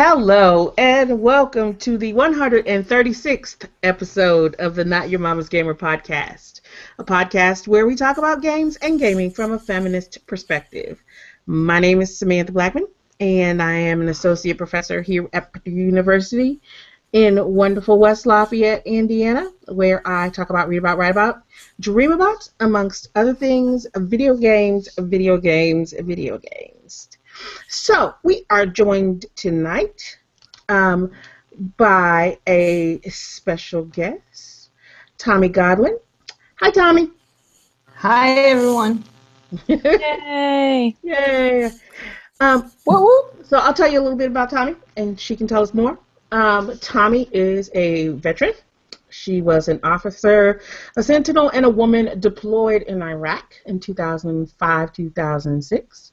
Hello and welcome to the 136th episode of the Not Your Mama's Gamer podcast, a podcast where we talk about games and gaming from a feminist perspective. My name is Samantha Blackmon, and I am an associate professor here at Purdue University in wonderful West Lafayette, Indiana, where I talk about, read about, write about, dream about, amongst other things, video games, video games, video games. So we are joined tonight um, by a special guest, Tommi Godwin. Hi, Tommi. Hi, everyone. Yay! Yay! Um, woo woo. So I'll tell you a little bit about Tommi, and she can tell us more. Um, Tommi is a veteran. She was an officer, a sentinel, and a woman deployed in Iraq in 2005 2006.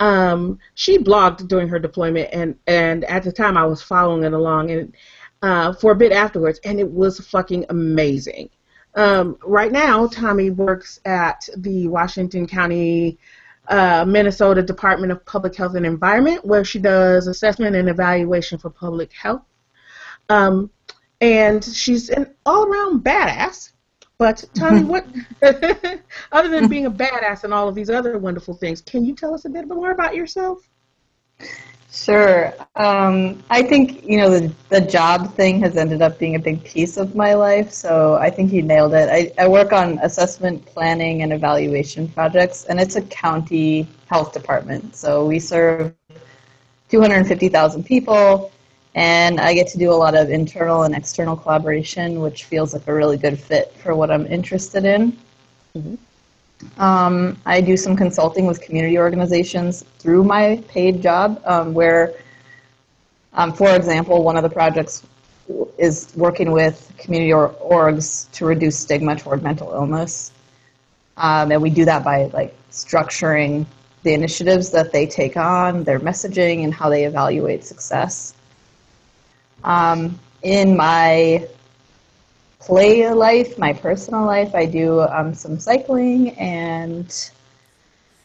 Um, she blogged during her deployment, and, and at the time I was following it along, and uh, for a bit afterwards, and it was fucking amazing. Um, right now, Tommi works at the Washington County, uh, Minnesota Department of Public Health and Environment, where she does assessment and evaluation for public health. Um, and she's an all-around badass. But Tommi, what other than being a badass and all of these other wonderful things, can you tell us a bit more about yourself? Sure. Um, I think you know the the job thing has ended up being a big piece of my life, so I think you nailed it. I, I work on assessment, planning, and evaluation projects, and it's a county health department. So we serve 250,000 people, and I get to do a lot of internal and external collaboration, which feels like a really good fit for what I'm interested in. Mm-hmm. Um, I do some consulting with community organizations through my paid job, um, where, um, for example, one of the projects is working with community or- orgs to reduce stigma toward mental illness, um, and we do that by like structuring the initiatives that they take on, their messaging, and how they evaluate success. Um, in my play life, my personal life, I do um, some cycling and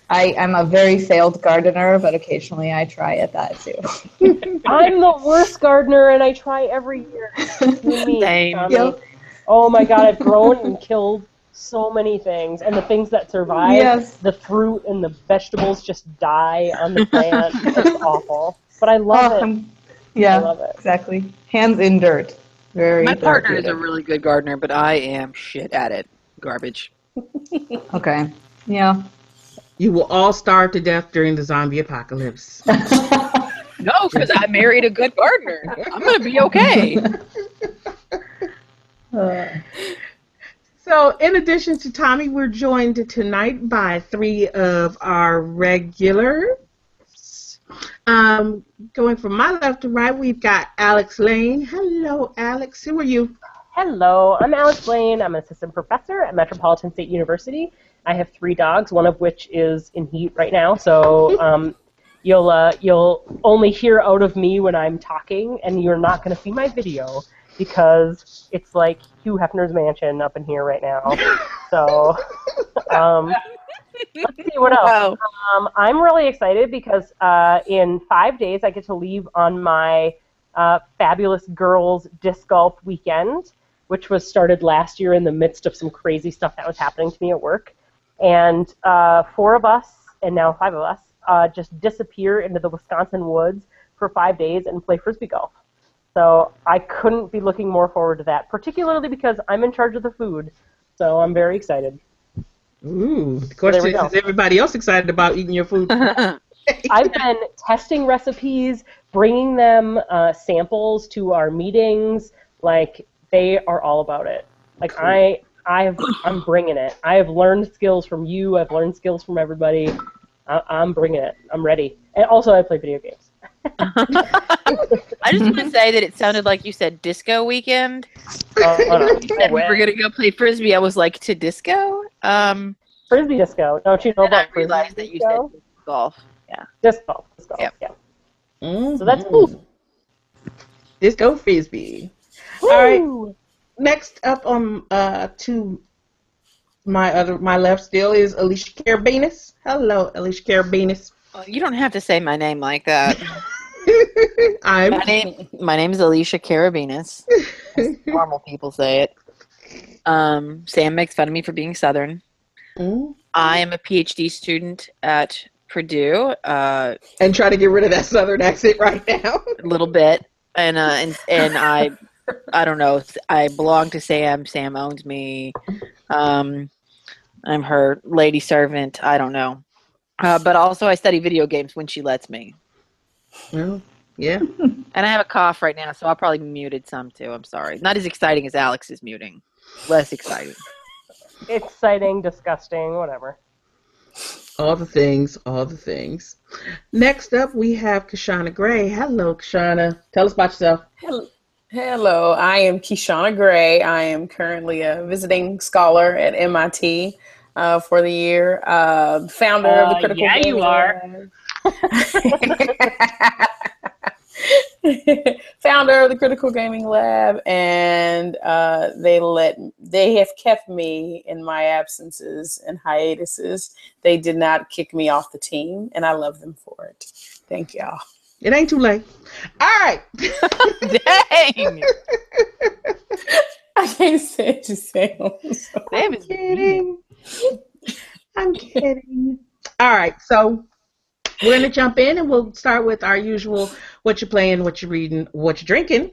I, am a very failed gardener, but occasionally I try at that too. I'm the worst gardener and I try every year. Me, Same. Yep. Oh my god, I've grown and killed so many things, and the things that survive, yes. the fruit and the vegetables just die on the plant. it's awful. But I love oh, it. I'm yeah, I love it. Exactly. Hands in dirt. Very. My partner is a really good gardener, but I am shit at it. Garbage. okay. Yeah. You will all starve to death during the zombie apocalypse. no, because I married a good gardener. I'm gonna be okay. Uh. So, in addition to Tommi, we're joined tonight by three of our regular um, going from my left to right, we've got Alex Lane. Hello, Alex. Who are you? Hello, I'm Alex Lane. I'm an assistant professor at Metropolitan State University. I have three dogs, one of which is in heat right now. So um, you'll uh, you'll only hear out of me when I'm talking, and you're not going to see my video because it's like Hugh Hefner's mansion up in here right now. so um, Let's see what else. Um, I'm really excited because uh, in five days I get to leave on my uh, fabulous girls disc golf weekend, which was started last year in the midst of some crazy stuff that was happening to me at work. And uh, four of us, and now five of us, uh, just disappear into the Wisconsin woods for five days and play frisbee golf. So I couldn't be looking more forward to that, particularly because I'm in charge of the food. So I'm very excited. Ooh, the question is, is everybody else excited about eating your food? I've been testing recipes, bringing them uh, samples to our meetings. Like they are all about it. Like cool. I, I have, I'm bringing it. I have learned skills from you. I've learned skills from everybody. I, am bringing it. I'm ready. And also, I play video games. I just want to say that it sounded like you said disco weekend. Oh, oh, no. we're gonna go play frisbee. I was like, to disco? Um, frisbee disco. Don't you know about I realized that you disco? said golf. Yeah. Disc golf. Disc golf. Yep. Yeah. Mm-hmm. So that's cool. Disco frisbee. Woo! All right. Next up on uh to my other my left still is Alicia Carabinas. Hello, Alicia Carabinas. Well, you don't have to say my name like that. I'm My name, my name is Alicia Carabinas. normal people say it. Um, Sam makes fun of me for being Southern. Mm. I am a PhD student at Purdue, uh, and try to get rid of that southern accent right now. a little bit, and uh, and and I, I don't know. I belong to Sam. Sam owns me. Um, I'm her lady servant. I don't know, uh, but also I study video games when she lets me. Well, yeah. And I have a cough right now, so I'll probably muted some too. I'm sorry. Not as exciting as Alex is muting. Less exciting. Exciting, disgusting, whatever. All the things, all the things. Next up, we have Kishonna Gray. Hello, Kishonna. Tell us about yourself. Hello. Hello, I am Kishonna Gray. I am currently a visiting scholar at MIT uh, for the year. Uh, founder of the Uh, Critical yeah, you Gaming are. Lab. founder of the Critical Gaming Lab, and uh, they let they have kept me in my absences and hiatuses. They did not kick me off the team, and I love them for it. Thank y'all. It ain't too late. All right. Dang! I can't say it to say. Sam is kidding. I'm kidding. All right, so we're gonna jump in and we'll start with our usual what you're playing, what you're reading, what you're drinking.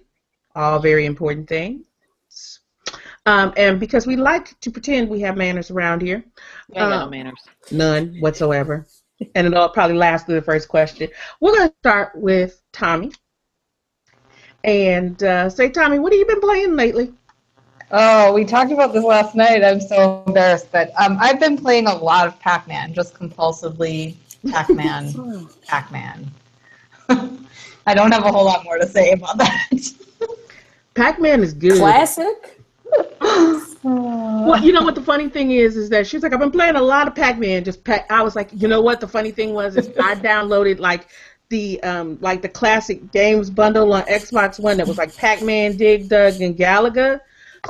All very important things. Um, and because we like to pretend we have manners around here, I got no Um, manners. none whatsoever. And it'll probably last through the first question. We're gonna start with Tommi. And uh, say, Tommi, what have you been playing lately? Oh, we talked about this last night. I'm so embarrassed, but um, I've been playing a lot of Pac-Man, just compulsively Pac-Man, Pac-Man. I don't have a whole lot more to say about that. Pac-Man is good. Classic. Well, you know what the funny thing is, is that she's like, I've been playing a lot of Pac-Man. Just pac- I was like, you know what? The funny thing was, is I downloaded like the um like the classic games bundle on Xbox One that was like Pac-Man, Dig Dug, and Galaga.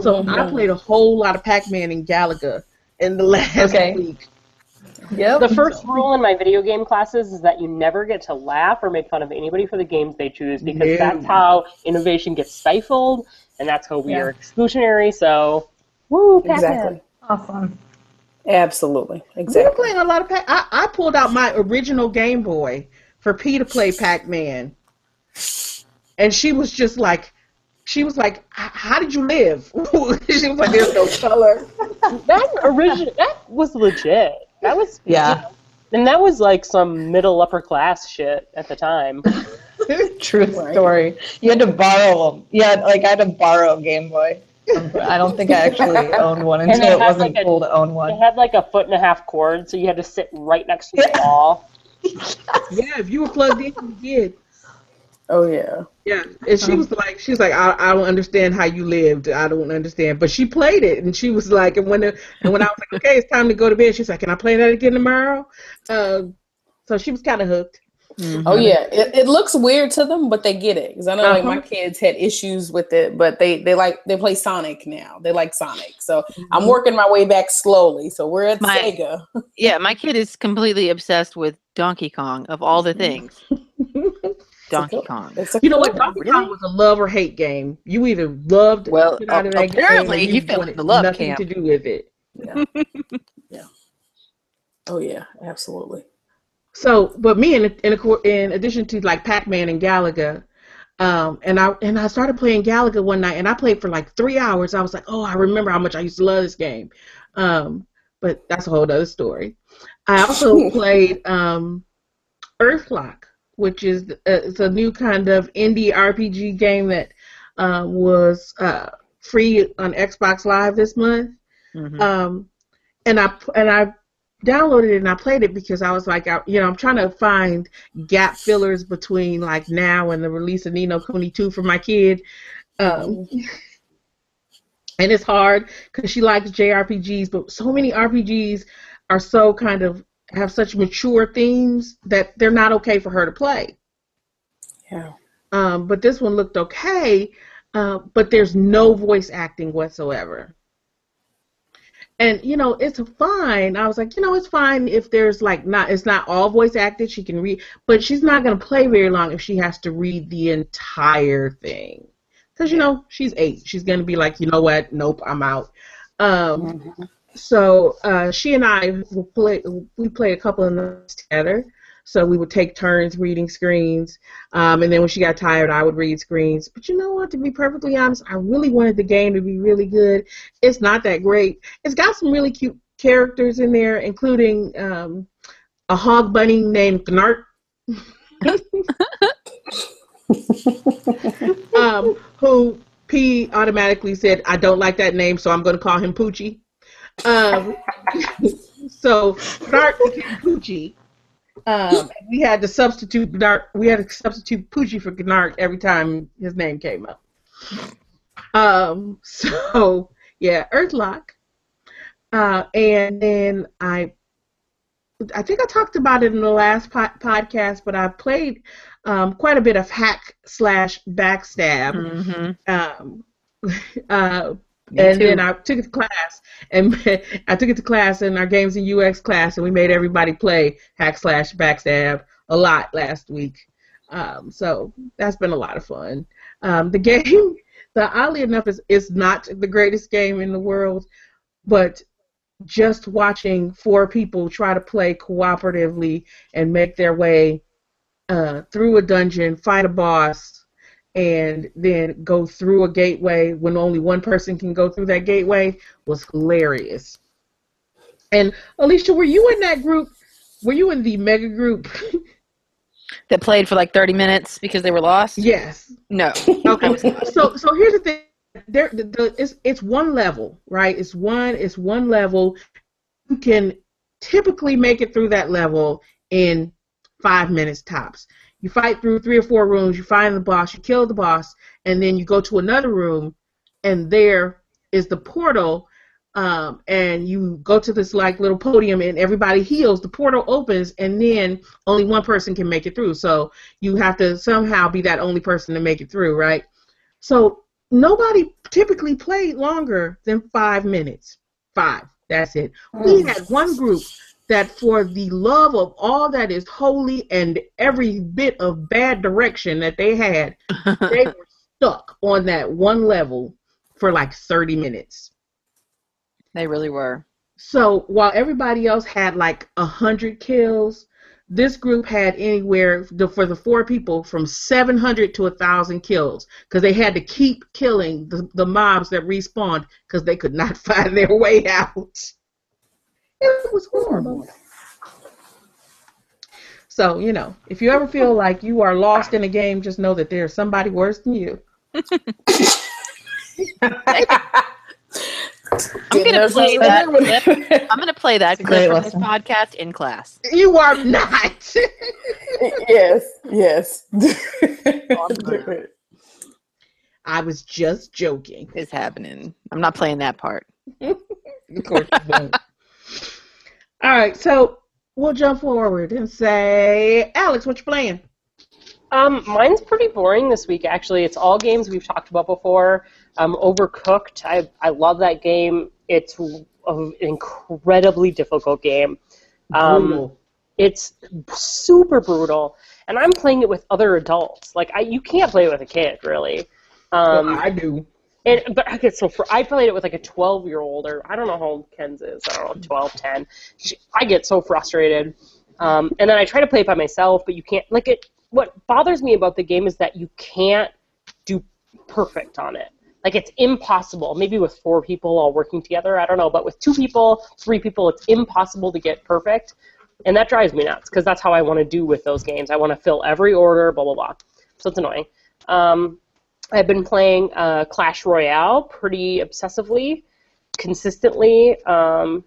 So I played a whole lot of Pac-Man and Galaga in the last Okay. week. Yep. The first rule in my video game classes is that you never get to laugh or make fun of anybody for the games they choose because No. that's how innovation gets stifled and that's how we Yeah. are exclusionary. So, woo, Pac-Man. Exactly. Awesome. Absolutely. Exactly. We were Exactly. playing a lot of Pac. I, I pulled out my original Game Boy for P to play Pac-Man, and she was just like, she was like, "How did you live?" she was like, "There's no color." That original that was legit. That was Yeah. and that was like some middle upper class shit at the time. True story. You had to borrow them. Yeah, like I had to borrow a Game Boy. I don't think I actually owned one until it it wasn't like, a- cool to own one. It had like a foot and a half cord, so you had to sit right next to the wall. yeah, if you were plugged in, you did. Oh yeah. Yeah, and she was like, she was like, I, I don't understand how you lived. I don't understand. But she played it, and she was like, and when the, and when I was like, okay, it's time to go to bed, she's like, can I play that again tomorrow? Uh, so she was kind of hooked. Oh yeah. It, it looks weird to them, but they get it because I know like my Uh-huh. kids had issues with it, but they they like they play Sonic now. They like Sonic, so Mm-hmm. I'm working my way back slowly. So we're at My- Sega. Yeah, my kid is completely obsessed with Donkey Kong of all the things. Donkey cool- Kong. You know what? Donkey Really? Kong was a love or hate game. You either loved Well, the out of that apparently game, or you fell wanted the love nothing camp. to do with it. Yeah. Oh yeah, absolutely. So, but me in in, in addition to like Pac-Man and Galaga, um, and I and I started playing Galaga one night, and I played for like three hours. I was like, oh, I remember how much I used to love this game. Um, but that's a whole other story. I also played um, Earthlock, which is uh, it's a new kind of indie RPG game that uh, was uh, free on Xbox Live this month. Mhm. Um, and I and I downloaded it and I played it because I was like, I, you know, I'm trying to find gap fillers between like now and the release of Ni no Kuni 2 for my kid. Um, and it's hard because she likes JRPGs, but so many RPGs are so kind of have such mature themes that they're not okay for her to play. Yeah. Um, but this one looked okay, uh, but there's no voice acting whatsoever. and you know it's fine. I was like, you know, it's fine if there's like not it's not all voice acted. She can read, but she's not gonna play very long if she has to read the entire thing. Because you know she's eight, she's gonna be like, you know what? Nope, I'm out. Um, Mm-hmm. So uh, she and I will play. We played a couple of nights together. So we would take turns reading screens, um, and then when she got tired, I would read screens. But you know what? To be perfectly honest, I really wanted the game to be really good. It's not that great. It's got some really cute characters in there, including um, a hog bunny named Gnart. um, who P automatically said, I don't like that name, so I'm going to call him Poochie. Um, so Gnart became Poochie. Um, we had to substitute Gnart, we had to substitute Poochie for Gnart every time his name came up. Um, so yeah, Earthlock. Uh, and then I, I think I talked about it in the last po- podcast, but I played um, quite a bit of hack slash backstab. Mm-hmm. Um, uh, Me and too. then I took it to class, and I took it to class in our games and UX class, and we made everybody play hack slash backstab a lot last week. Um, so that's been a lot of fun. Um, the game, the oddly enough, is is not the greatest game in the world, but just watching four people try to play cooperatively and make their way uh, through a dungeon, fight a boss, and then go through a gateway when only one person can go through that gateway was hilarious. And Alicia, were you in that group? Were you in the mega group? That played for like 30 minutes because they were lost? yes. No. Okay. so so here's the thing. There, the, the, it's it's one level, right? It's one it's one level. You can typically make it through that level in five minutes tops. You fight through three or four rooms, you find the boss, you kill the boss, and then you go to another room, and there is the portal, um, and you go to this like little podium, and everybody heals. The portal opens, and then only one person can make it through. So you have to somehow be that only person to make it through, right? So nobody typically played longer than five minutes. Five. That's it. We had one group that, for the love of all that is holy and every bit of bad direction that they had, they were stuck on that one level for like 30 minutes. they really were. So while everybody else had like a hundred kills, this group had anywhere for the four people from 700 to a thousand kills because they had to keep killing the, the mobs that respawned because they could not find their way out. It was horrible. So you know, if you ever feel like you are lost in a game, just know that there's somebody worse than you. I'm gonna play that clip. I'm gonna play that It's clip from this podcast in class. You are not. yes, yes. I was just joking. It's happening. I'm not playing that part. Of course you won't. All right, so we'll jump forward and say, Alex, what you playing? Um, mine's pretty boring this week. Actually, it's all games we've talked about before. Um, Overcooked. I I love that game. It's an incredibly difficult game. Um, Brutal. it's super brutal, and I'm playing it with other adults. Like I, you can't play it with a kid, really. Um, Well, I do. And but I get so fr- I played it with like a 12 year old or I don't know how old Ken's is. I don't know 12, 10. She, I get so frustrated. Um, and then I try to play it by myself, but you can't. Like it. What bothers me about the game is that you can't do perfect on it. Like it's impossible. Maybe with four people all working together, I don't know. But with two people, three people, it's impossible to get perfect, and that drives me nuts because that's how I want to do with those games. I want to fill every order, blah blah blah. So it's annoying. Um, I've been playing uh, Clash Royale pretty obsessively, consistently. Um,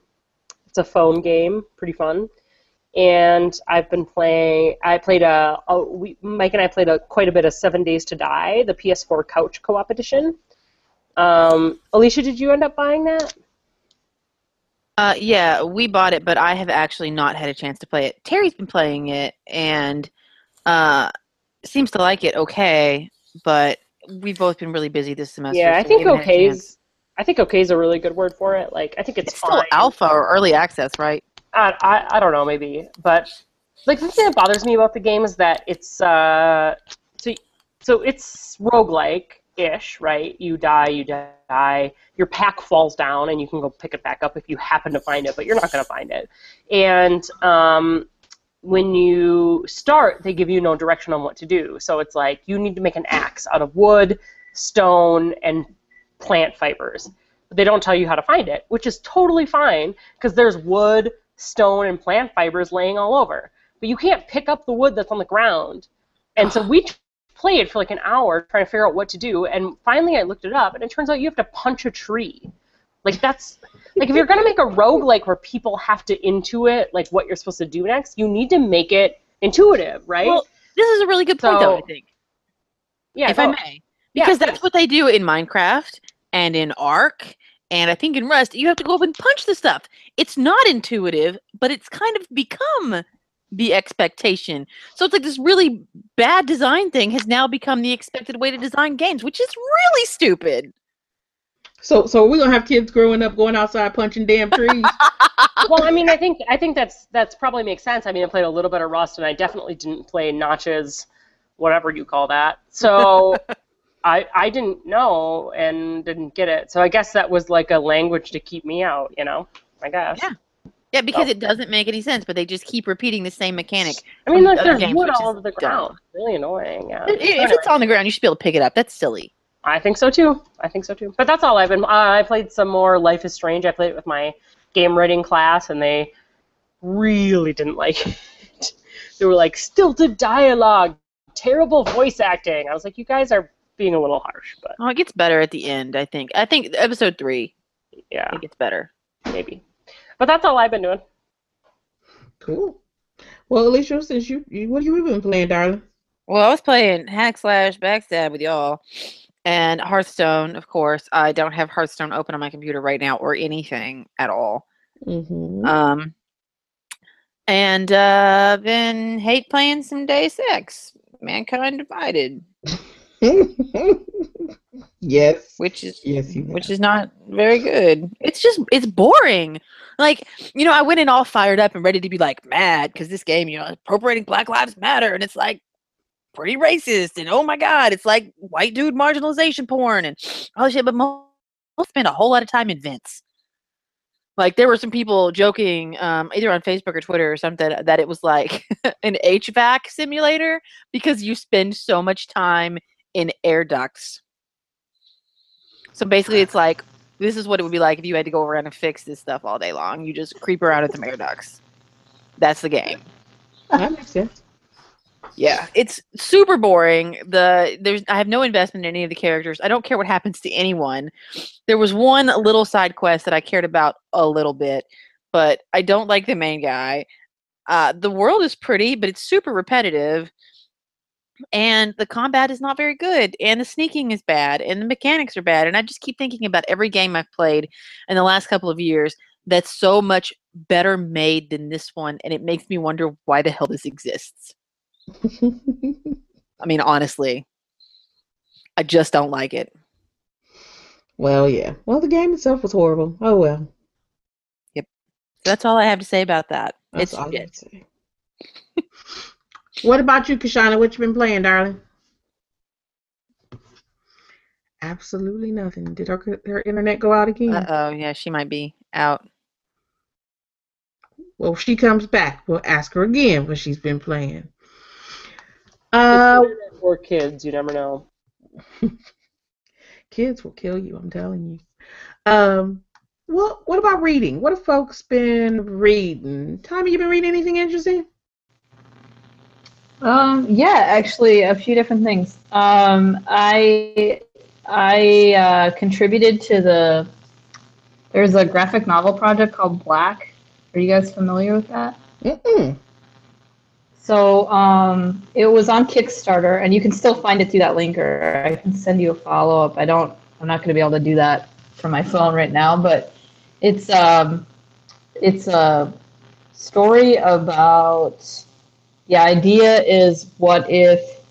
it's a phone game, pretty fun. And I've been playing. I played a, a we, Mike and I played a quite a bit of Seven Days to Die, the PS4 couch co-op edition. Um, Alicia, did you end up buying that? Uh, yeah, we bought it, but I have actually not had a chance to play it. Terry's been playing it and uh, seems to like it okay, but we've both been really busy this semester. yeah, I so think haven't had a chance. okay's I think okay is a really good word for it. Like I think it's, It's still alpha or early access, right? I, I I don't know maybe, but like the thing that bothers me about the game is that it's uh so so it's roguelike ish, right? You die, you die, your pack falls down, and you can go pick it back up if you happen to find it, but you're not going to find it. And um, when you start, they give you no direction on what to do. So it's like you need to make an axe out of wood, stone, and plant fibers. But they don't tell you how to find it, which is totally fine because there's wood, stone, and plant fibers laying all over. But you can't pick up the wood that's on the ground. And so we played for like an hour trying to figure out what to do. And finally, I looked it up, and it turns out you have to punch a tree. Like that's like if you're gonna make a rogue like where people have to intuit like what you're supposed to do next, you need to make it intuitive, right? Well, this is a really good point, though. I think, yeah. if I may, because yeah. that's what they do in Minecraft and in Ark, and I think in Rust. You have to go up and punch the stuff. It's not intuitive, but it's kind of become the expectation. So it's like this really bad design thing has now become the expected way to design games, which is really stupid. So, so we're gonna have kids growing up going outside punching damn trees. well, I mean, I think I think that's that's probably makes sense. I mean, I played a little bit of Rust, and I definitely didn't play Notches, whatever you call that. So I I didn't know and didn't get it. So I guess that was like a language to keep me out, you know. I guess. Yeah. Yeah, because Oh. it doesn't make any sense, but they just keep repeating the same mechanic. I mean, from like other there's games, wood all over the dumb. ground. Really annoying. Yeah. If Anyway. it's on the ground, you should be able to pick it up. That's silly. I think so too. I think so too. But that's all I've been. Uh, I played some more Life is Strange. I played it with my game writing class, and they really didn't like it. They were like stilted dialogue, terrible voice acting. I was like, you guys are being a little harsh, but Oh, it gets better at the end, I think. I think episode three, yeah, it gets better. maybe. But that's all I've been doing. cool. Well, Alicia, since you, you what have you been playing, darling? Well, I was playing hack slash backstab with y'all, and Hearthstone. Of course, I don't have Hearthstone open on my computer right now or anything at all. Mm-hmm. Um, and uh, been hate playing some Deus Ex, Mankind Divided, yes. which is Yes, which is not very good. It's just it's boring. Like you know, I went in all fired up and ready to be like mad because this game, you know, appropriating Black Lives Matter, and it's like pretty racist, and oh my god, it's like white dude marginalization porn and all this shit. But most spend a whole lot of time in vents. Like there were some people joking, um, either on Facebook or Twitter or something, that it was like an HVAC simulator because you spend so much time in air ducts. So basically, it's like this is what it would be like if you had to go around and fix this stuff all day long. You just creep around at the air ducts. That's the game. That makes sense. Yeah, it's super boring. The there's I have no investment in any of the characters. I don't care what happens to anyone. There was one little side quest that I cared about a little bit, but I don't like the main guy. Uh, the world is pretty, but it's super repetitive, and the combat is not very good, and the sneaking is bad, and the mechanics are bad. And I just keep thinking about every game I've played in the last couple of years that's so much better made than this one, and it makes me wonder why the hell this exists. I mean, honestly, I just don't like it. well, yeah. Well, the game itself was horrible. Oh well. Yep. That's all I have to say about that. That's it's all shit. have say. what about you, Kishonna? What you been playing, darling? Absolutely nothing. Did her her internet go out again? Uh oh, yeah, she might be out. Well, if she comes back, we'll ask her again what she's been playing. Uh, or kids, you never know. kids will kill you. I'm telling you. Um, well, what about reading? What have folks been reading? Tommi, you been reading anything interesting? Um, yeah, actually, a few different things. Um, I I uh, contributed to the. There's a graphic novel project called Black. Are you guys familiar with that? Mm-mm. So um, it was on Kickstarter, and you can still find it through that link, or I can send you a follow up. I don't. I'm not going to be able to do that from my phone right now, but it's um, it's a story about. The idea is, what if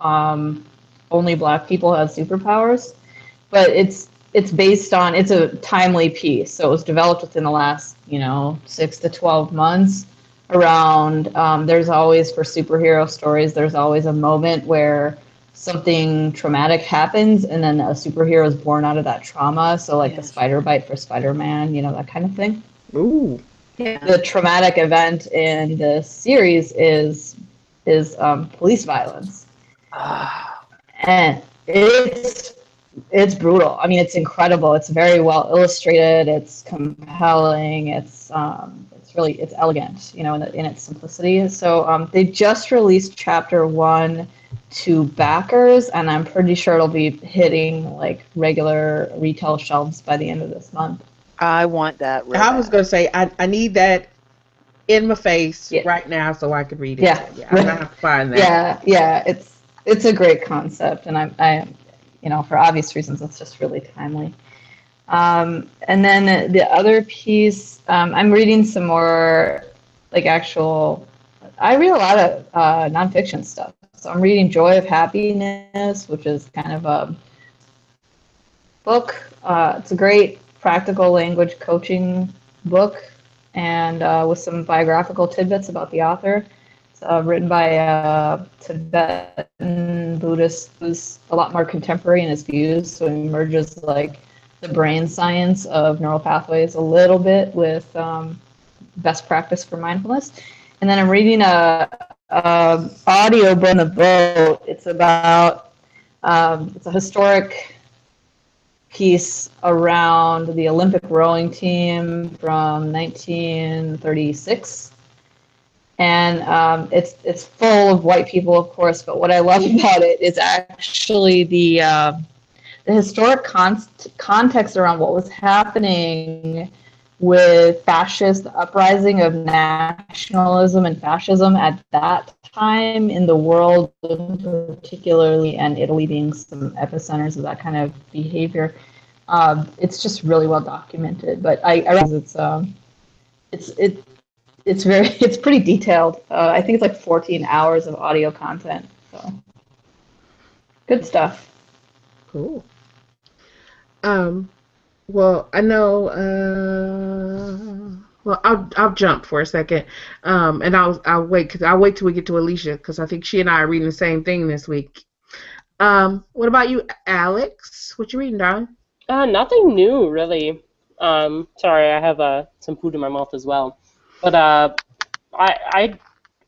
um, only black people have superpowers? But it's it's based on it's a timely piece, so it was developed within the last you know six to twelve months. Around um, there's always for superhero stories, there's always a moment where something traumatic happens and then a superhero is born out of that trauma. So like the spider bite for Spider Man, you know that kind of thing. Ooh. The traumatic event in the series is is um, police violence, and it's it's brutal. I mean, it's incredible. It's very well illustrated. It's compelling. It's um, it's really it's elegant, you know, in, the, in its simplicity. So um, they just released chapter one to backers, and I'm pretty sure it'll be hitting like regular retail shelves by the end of this month. I want that. real I was gonna say I, I need that in my face Yeah. right now so I could read it. Yeah. yeah I'm gonna have to find that. Yeah, yeah, it's it's a great concept, and I'm I, you know, for obvious reasons, it's just really timely. Um, and then the other piece, um, I'm reading some more, like actual. I read a lot of uh, nonfiction stuff, so I'm reading Joy of Happiness, which is kind of a book. Uh, it's a great practical language coaching book, and uh, with some biographical tidbits about the author. It's uh, written by a Tibetan Buddhist who's a lot more contemporary in his views, so he merges like the brain science of neural pathways a little bit with um, best practice for mindfulness. And then I'm reading a, a audio book on the boat. It's about um, it's a historic piece around the Olympic rowing team from 1936 and um, it's it's full of white people, of course. But what I love about it is actually the uh, the historic con- context around what was happening with fascist uprising of nationalism and fascism at that time in the world, particularly and Italy being some epicenters of that kind of behavior. Um, it's just really well documented. But I, I it's um, it's it it's very it's pretty detailed. Uh, I think it's like 14 hours of audio content. So good stuff. Cool. Um, well, I know. Uh, well, I'll I'll jump for a second, um, and I'll I'll wait because I'll wait till we get to Alicia because I think she and I are reading the same thing this week. Um, what about you, Alex? What you reading, darling? Uh, nothing new, really. Um, sorry, I have uh, some food in my mouth as well. But uh, I, I,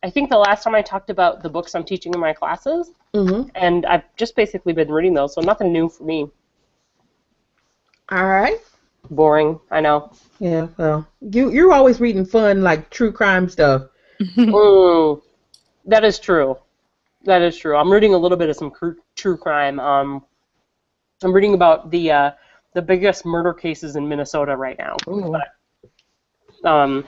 I think the last time I talked about the books I'm teaching in my classes, Mm-hmm. and I've just basically been reading those, so nothing new for me. All right. Boring, I know. Yeah. Well, you you're always reading fun like true crime stuff. Mm, that is true. That is true. I'm reading a little bit of some cr- true crime. Um, I'm reading about the uh, the biggest murder cases in Minnesota right now. But, um,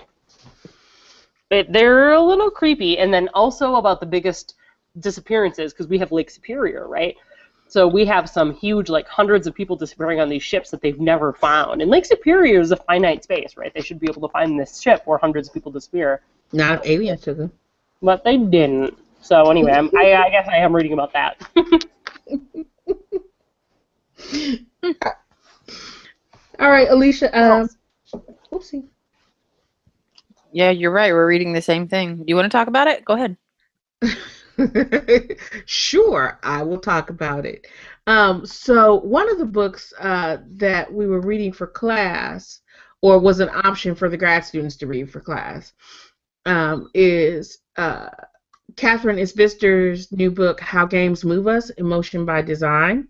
it, they're a little creepy, and then also about the biggest disappearances because we have Lake Superior, right? So we have some huge, like hundreds of people disappearing on these ships that they've never found. And Lake Superior is a finite space, right? They should be able to find this ship where hundreds of people disappear Not if aliens took them. but they didn't. So anyway, I'm, I, I guess I am reading about that. All right, Alicia. Um, oopsie. Yeah, you're right. We're reading the same thing. Do you want to talk about it? Go ahead. sure, I will talk about it. Um, so one of the books uh, that we were reading for class, or was an option for the grad students to read for class, um, is uh, Katherine Isbister's new book, How Games Move Us: Emotion by Design,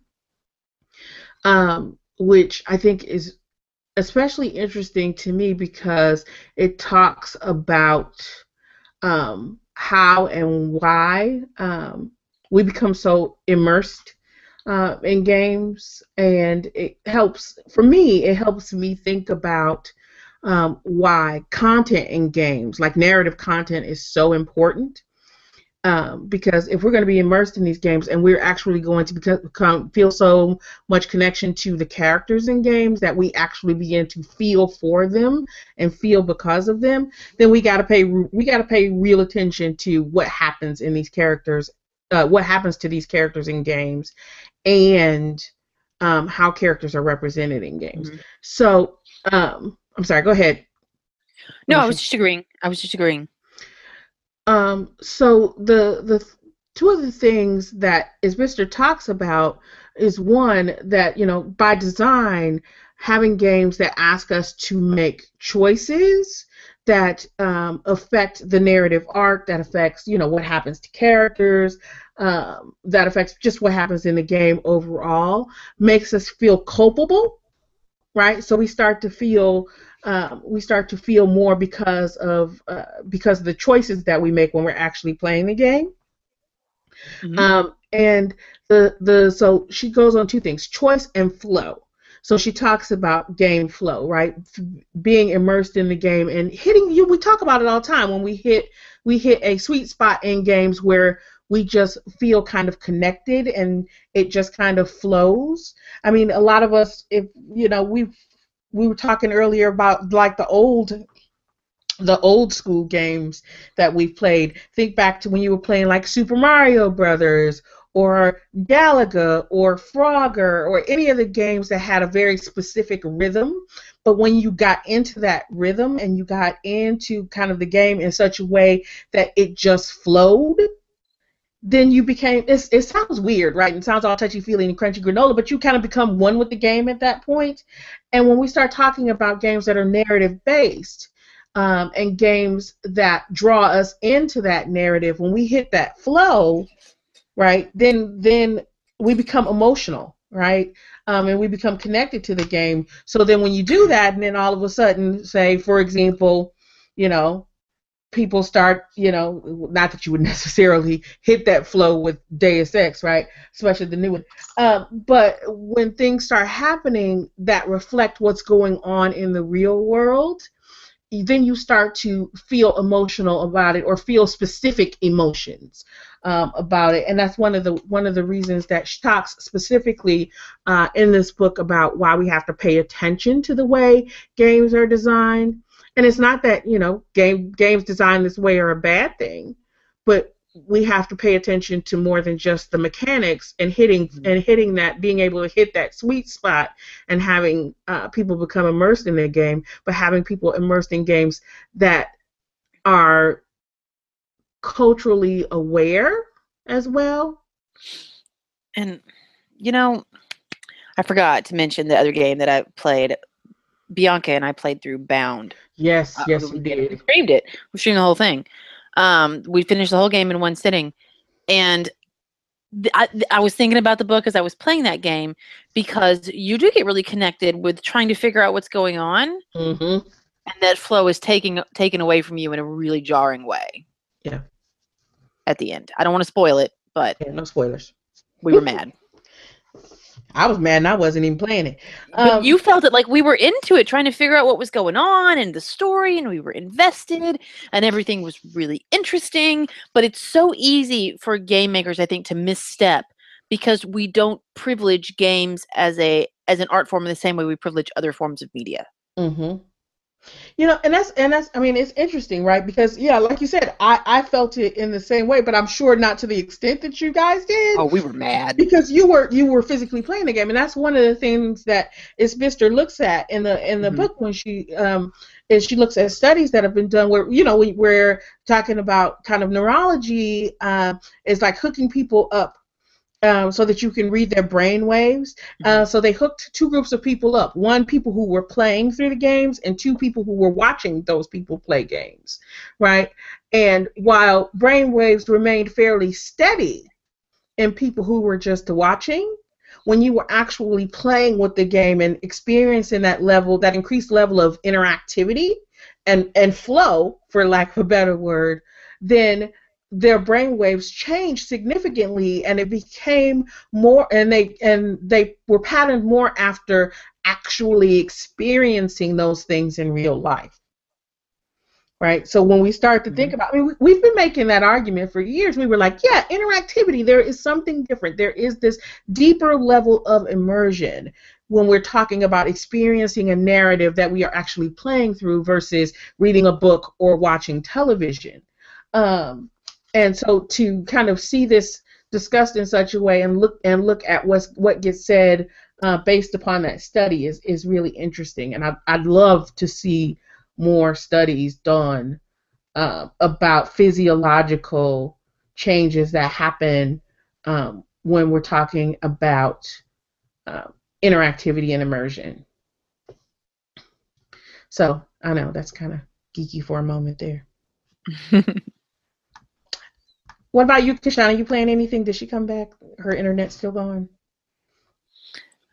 um, which I think is especially interesting to me because it talks about um, how and why um, we become so immersed uh, in games, and it helps for me. It helps me think about um, why content in games, like narrative content, is so important. Um, because if we're going to be immersed in these games and we're actually going to become, feel so much connection to the characters in games that we actually begin to feel for them and feel because of them, then we got to pay we got to pay real attention to what happens in these characters, uh, what happens to these characters in games, and um, how characters are represented in games. Mhm. So, um, I'm sorry. Go ahead. No, I was just agreeing. I was just agreeing. Um, so the the two of the things that Isbister talks about is one that you know by design having games that ask us to make choices that um, affect the narrative arc, that affects you know what happens to characters, um, that affects just what happens in the game overall, makes us feel culpable, right? So we start to feel um, we start to feel more because of uh, because of the choices that we make when we're actually playing the game. Mhm. Um, and the the so she goes on two things: choice and flow. So she talks about game flow, right? F- Being immersed in the game and hitting you. We talk about it all the time when we hit we hit a sweet spot in games where we just feel kind of connected and it just kind of flows. I mean, a lot of us, if you know, we we were talking earlier about like the old the old school games that we played. Think back to when you were playing like Super Mario Brothers or Galaga or Frogger or any of the games that had a very specific rhythm. But when you got into that rhythm and you got into kind of the game in such a way that it just flowed, then you became it sounds weird right? It sounds all touchy feely and crunchy granola but you kind of become one with the game at that point. And when we start talking about games that are narrative based um, and games that draw us into that narrative when we hit that flow right then then we become emotional right? Um, and we become connected to the game. So then when you do that and then all of a sudden say for example you know people start, you know, not that you would necessarily hit that flow with Deus Ex, right? Especially the new one. Um, but when things start happening that reflect what's going on in the real world, then you start to feel emotional about it or feel specific emotions um, about it, and that's one of the one of the reasons that she talks specifically uh, in this book about why we have to pay attention to the way games are designed. And it's not that you know game games designed this way are a bad thing, but we have to pay attention to more than just the mechanics and hitting and hitting that being able to hit that sweet spot and having uh, people become immersed in their game, but having people immersed in games that are culturally aware as well. And you know, I forgot to mention the other game that I played. Bianca and I played through Bound. Yes, Uh, yes, we did. We streamed it. We streamed the whole thing. Um, we finished the whole game in one sitting, and th- I, th- I was thinking about the book as I was playing that game because you do get really connected with trying to figure out what's going on, Mm-hmm. and that flow is taking taken away from you in a really jarring way. Yeah. At the end, I don't want to spoil it, but Yeah, no spoilers. we were mad. I was mad and I wasn't even playing it. But Um, you felt it like we were into it, trying to figure out what was going on and the story, and we were invested, and everything was really interesting. But it's so easy for game makers, I think, to misstep because we don't privilege games as a as an art form in the same way we privilege other forms of media. hmm You know, and that's and that's I mean it's interesting, right? Because yeah, like you said, I I felt it in the same way, but I'm sure not to the extent that you guys did. Oh, we were mad. Because you were you were physically playing the game, and that's one of the things that Isbister looks at in the in the Mhm. book when she um is she looks at studies that have been done where you know we, we're talking about kind of neurology uh, is like hooking people up um, so that you can read their brain waves. Uh, so they hooked two groups of people up: one people who were playing through the games, and two people who were watching those people play games, right? And while brain waves remained fairly steady in people who were just watching, when you were actually playing with the game and experiencing that level, that increased level of interactivity and and flow, for lack of a better word, then their brain waves changed significantly and it became more and they and they were patterned more after actually experiencing those things in real life. Right? So when we start to think about i mean we, we've been making that argument for years. We were like yeah interactivity there is something different. There is this deeper level of immersion when we're talking about experiencing a narrative that we are actually playing through versus reading a book or watching television. Um, and so to kind of see this discussed in such a way and look and look at what's what gets said uh, based upon that study is is really interesting, and I, I'd love to see more studies done uh, about physiological changes that happen um, when we're talking about uh, interactivity and immersion. So I know that's kind of geeky for a moment there. what about you, Kishonna? Are you playing anything? Did she come back? Her internet's still going?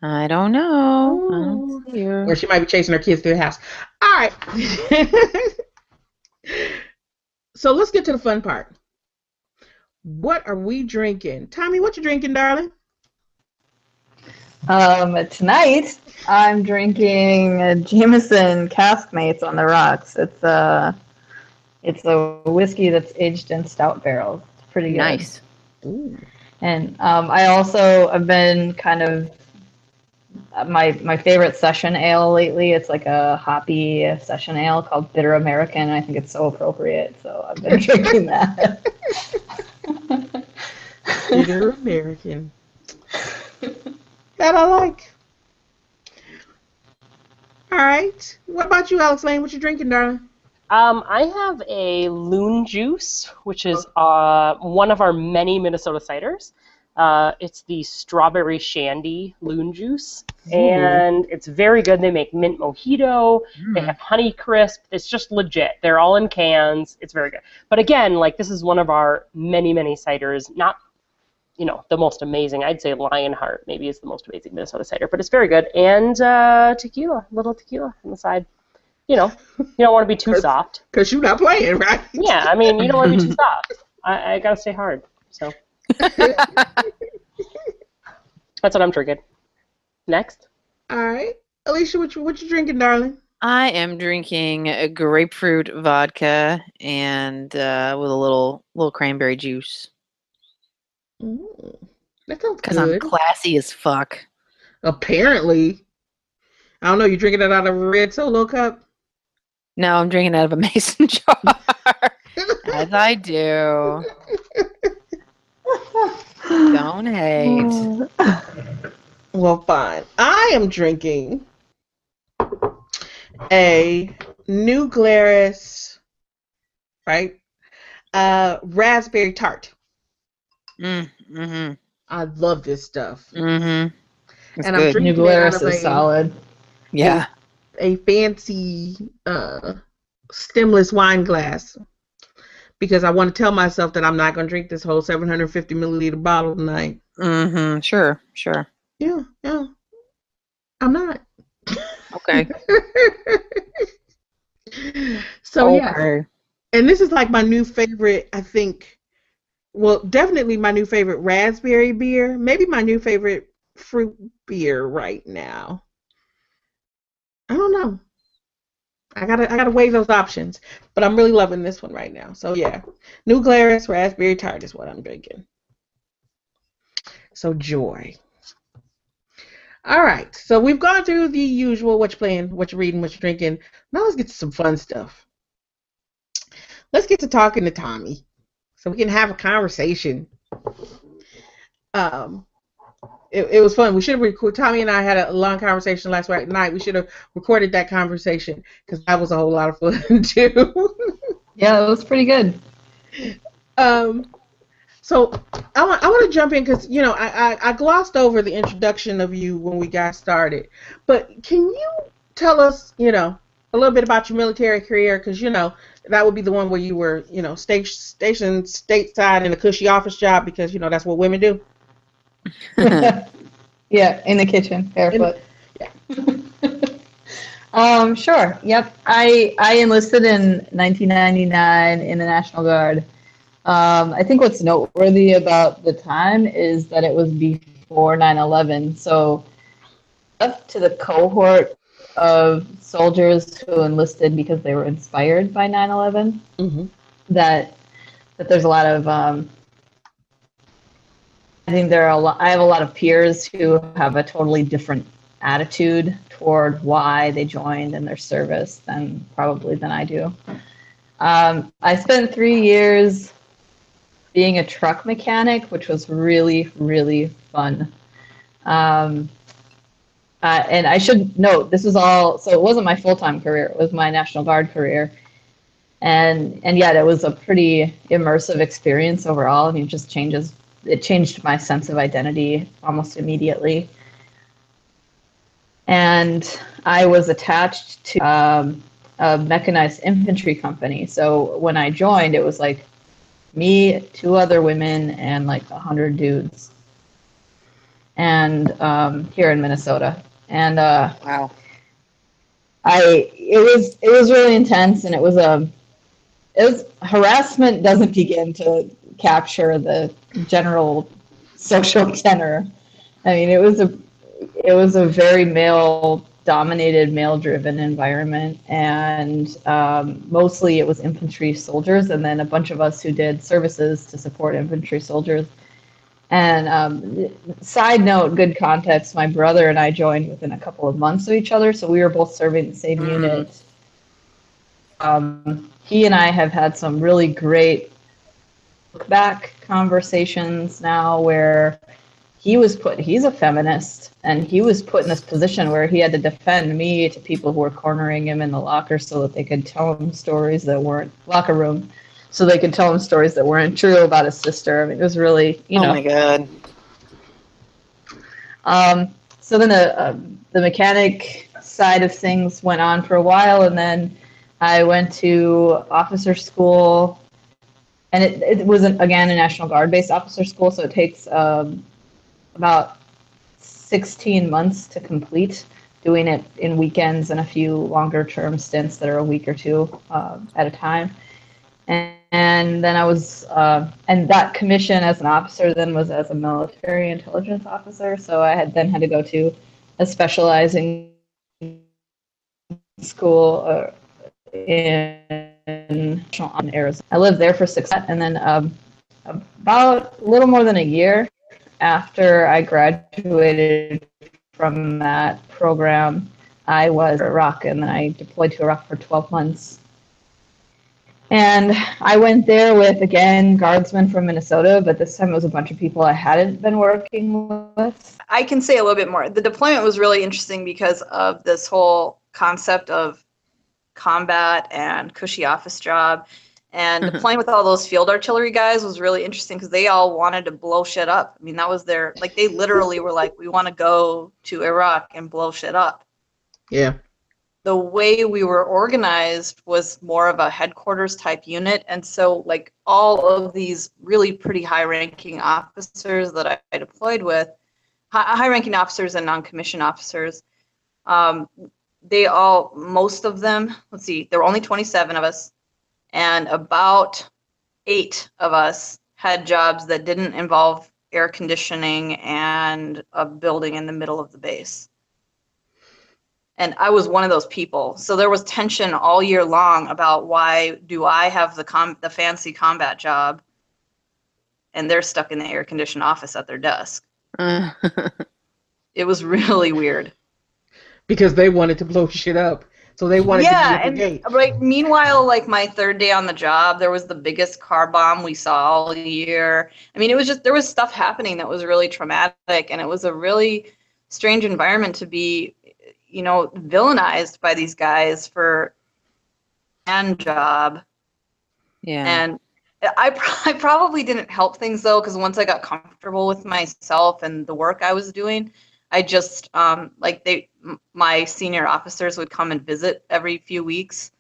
I don't know. I don't see her. Or she might be chasing her kids through the house. All right. so let's get to the fun part. What are we drinking? Tommi, what you drinking, darling? Um, tonight I'm drinking a Jameson Caskmates on the rocks. It's a it's a whiskey that's aged in stout barrels. It's pretty good. Nice. Ooh. And um, I also have been kind of uh, my my favorite session ale lately. It's like a hoppy session ale called Bitter American. And I think it's so appropriate. So I've been drinking that. Bitter American. That I like. All right. What about you, Alex Layne? What you drinking, darling? Um, I have a Loon Juice, which is uh, one of our many Minnesota ciders. Uh, it's the strawberry shandy Loon Juice, and it's very good. They make mint mojito. They have honey crisp. It's just legit. They're all in cans. It's very good. But again, like this is one of our many, many ciders. Not, you know, the most amazing. I'd say Lionheart maybe is the most amazing Minnesota cider, but it's very good. And uh, tequila, little tequila on the side. You know, you don't want to be too Cause- soft. Because you're not playing, right? Yeah, I mean, you don't want to be too soft. I, I gotta stay hard. So that's what I'm drinking. Next. All right. Alicia, what you, what you drinking, darling? I am drinking a grapefruit vodka and uh, with a little little cranberry juice Ooh, that sounds because I'm classy as fuck. Apparently. I don't know. You drinking it out of a red solo cup? No, I'm drinking out of a mason jar, as I do. Don't hate. Well, fine. I am drinking a New Glarus, right? Uh, raspberry tart. Mm, mm-hmm. I love this stuff. Mm-hmm. It's And I'm good. drinking- New Glarus is a- solid. yeah. A fancy uh, stemless wine glass because I want to tell myself that I'm not going to drink this whole 750 milliliter bottle tonight. Mm-hmm. Sure. Sure. Yeah, yeah. I'm not. Okay. so yeah, Okay. and this is like my new favorite. I think, well, definitely my new favorite raspberry beer. Maybe my new favorite fruit beer right now. I don't know. I gotta I gotta weigh those options, but I'm really loving this one right now. So yeah, New Glarus raspberry tart is what I'm drinking. So joy. All right, so we've gone through the usual what you're playing, what you're reading, what you're drinking. Now let's get to some fun stuff. Let's get to talking to Tommi, so we can have a conversation. Um, it, it was fun. We should have recorded. Tommi and I had a long conversation last night. We should have recorded that conversation because that was a whole lot of fun too. Yeah, it was pretty good. um, so I want I want to jump in because you know I, I I glossed over the introduction of you when we got started, but can you tell us you know a little bit about your military career because you know that would be the one where you were you know sta- stationed stateside in a cushy office job because you know that's what women do. yeah, in the kitchen, barefoot. um, sure. Yep. I I enlisted in 1999 in the National Guard. Um, I think what's noteworthy about the time is that it was before 9/11. So up to the cohort of soldiers who enlisted because they were inspired by 9/11 Mm-hmm. that that there's a lot of um, I think there are a lot. I have a lot of peers who have a totally different attitude toward why they joined in their service than probably than I do. Um, I spent three years being a truck mechanic, which was really really fun. Um, uh, and I should note this was all so it wasn't my full time career; it was my National Guard career, and and yet it was a pretty immersive experience overall. I mean, it just changes. It changed my sense of identity almost immediately. And I was attached to um, a mechanized infantry company. So when I joined, it was like me, two other women, and like a hundred dudes. And um, here in Minnesota, and uh, Wow. I it was it was really intense, and it was a it was harassment doesn't begin to capture the general social tenor. I mean, it was a it was a very male dominated, male driven environment, and um, mostly it was infantry soldiers, and then a bunch of us who did services to support infantry soldiers. And um, side note, good context, my brother and I joined within a couple of months of each other, so we were both serving the same Mhm. unit. Um, he and I have had some really great look back conversations now where he was put, he's a feminist, and he was put in this position where he had to defend me to people who were cornering him in the locker so that they could tell him stories that weren't, locker room, so they could tell him stories that weren't true about his sister. I mean, it was really, you know. oh my god. Um, so then the, uh, the mechanic side of things went on for a while, and then I went to officer school, and it, it was an, again a National Guard based officer school, so it takes um, about 16 months to complete, doing it in weekends and a few longer term stints that are a week or two uh, at a time. And, and then I was, uh, and that commission as an officer then was as a military intelligence officer. So I had then had to go to a specializing school uh, in, in Arizona. I lived there for six, and then um, about a little more than a year after I graduated from that program, I was in Iraq, and then I deployed to Iraq for 12 months. And I went there with, again, guardsmen from Minnesota, but this time it was a bunch of people I hadn't been working with. I can say a little bit more. The deployment was really interesting because of this whole concept of combat and cushy office job. And Mhm. deploying with all those field artillery guys was really interesting because they all wanted to blow shit up. I mean, that was their, like, they literally were like, we want to go to Iraq and blow shit up. Yeah. the way we were organized was more of a headquarters type unit and so like all of these really pretty high ranking officers that i, I deployed with high ranking officers and non-commissioned officers um, they all most of them let's see there were only 27 of us and about eight of us had jobs that didn't involve air conditioning and a building in the middle of the base and I was one of those people. So there was tension all year long about why do I have the com- the fancy combat job, and they're stuck in the air conditioned office at their desk. Uh, It was really weird. Because they wanted to blow shit up. So they wanted yeah, to be and the gate. right. Meanwhile, like my third day on the job, there was the biggest car bomb we saw all year. I mean, it was just there was stuff happening that was really traumatic, and it was a really strange environment to be, you know, villainized by these guys for and job. yeah. And I, pro- I probably didn't help things though, because once I got comfortable with myself and the work I was doing, I just um, like they, my senior officers would come and visit every few weeks,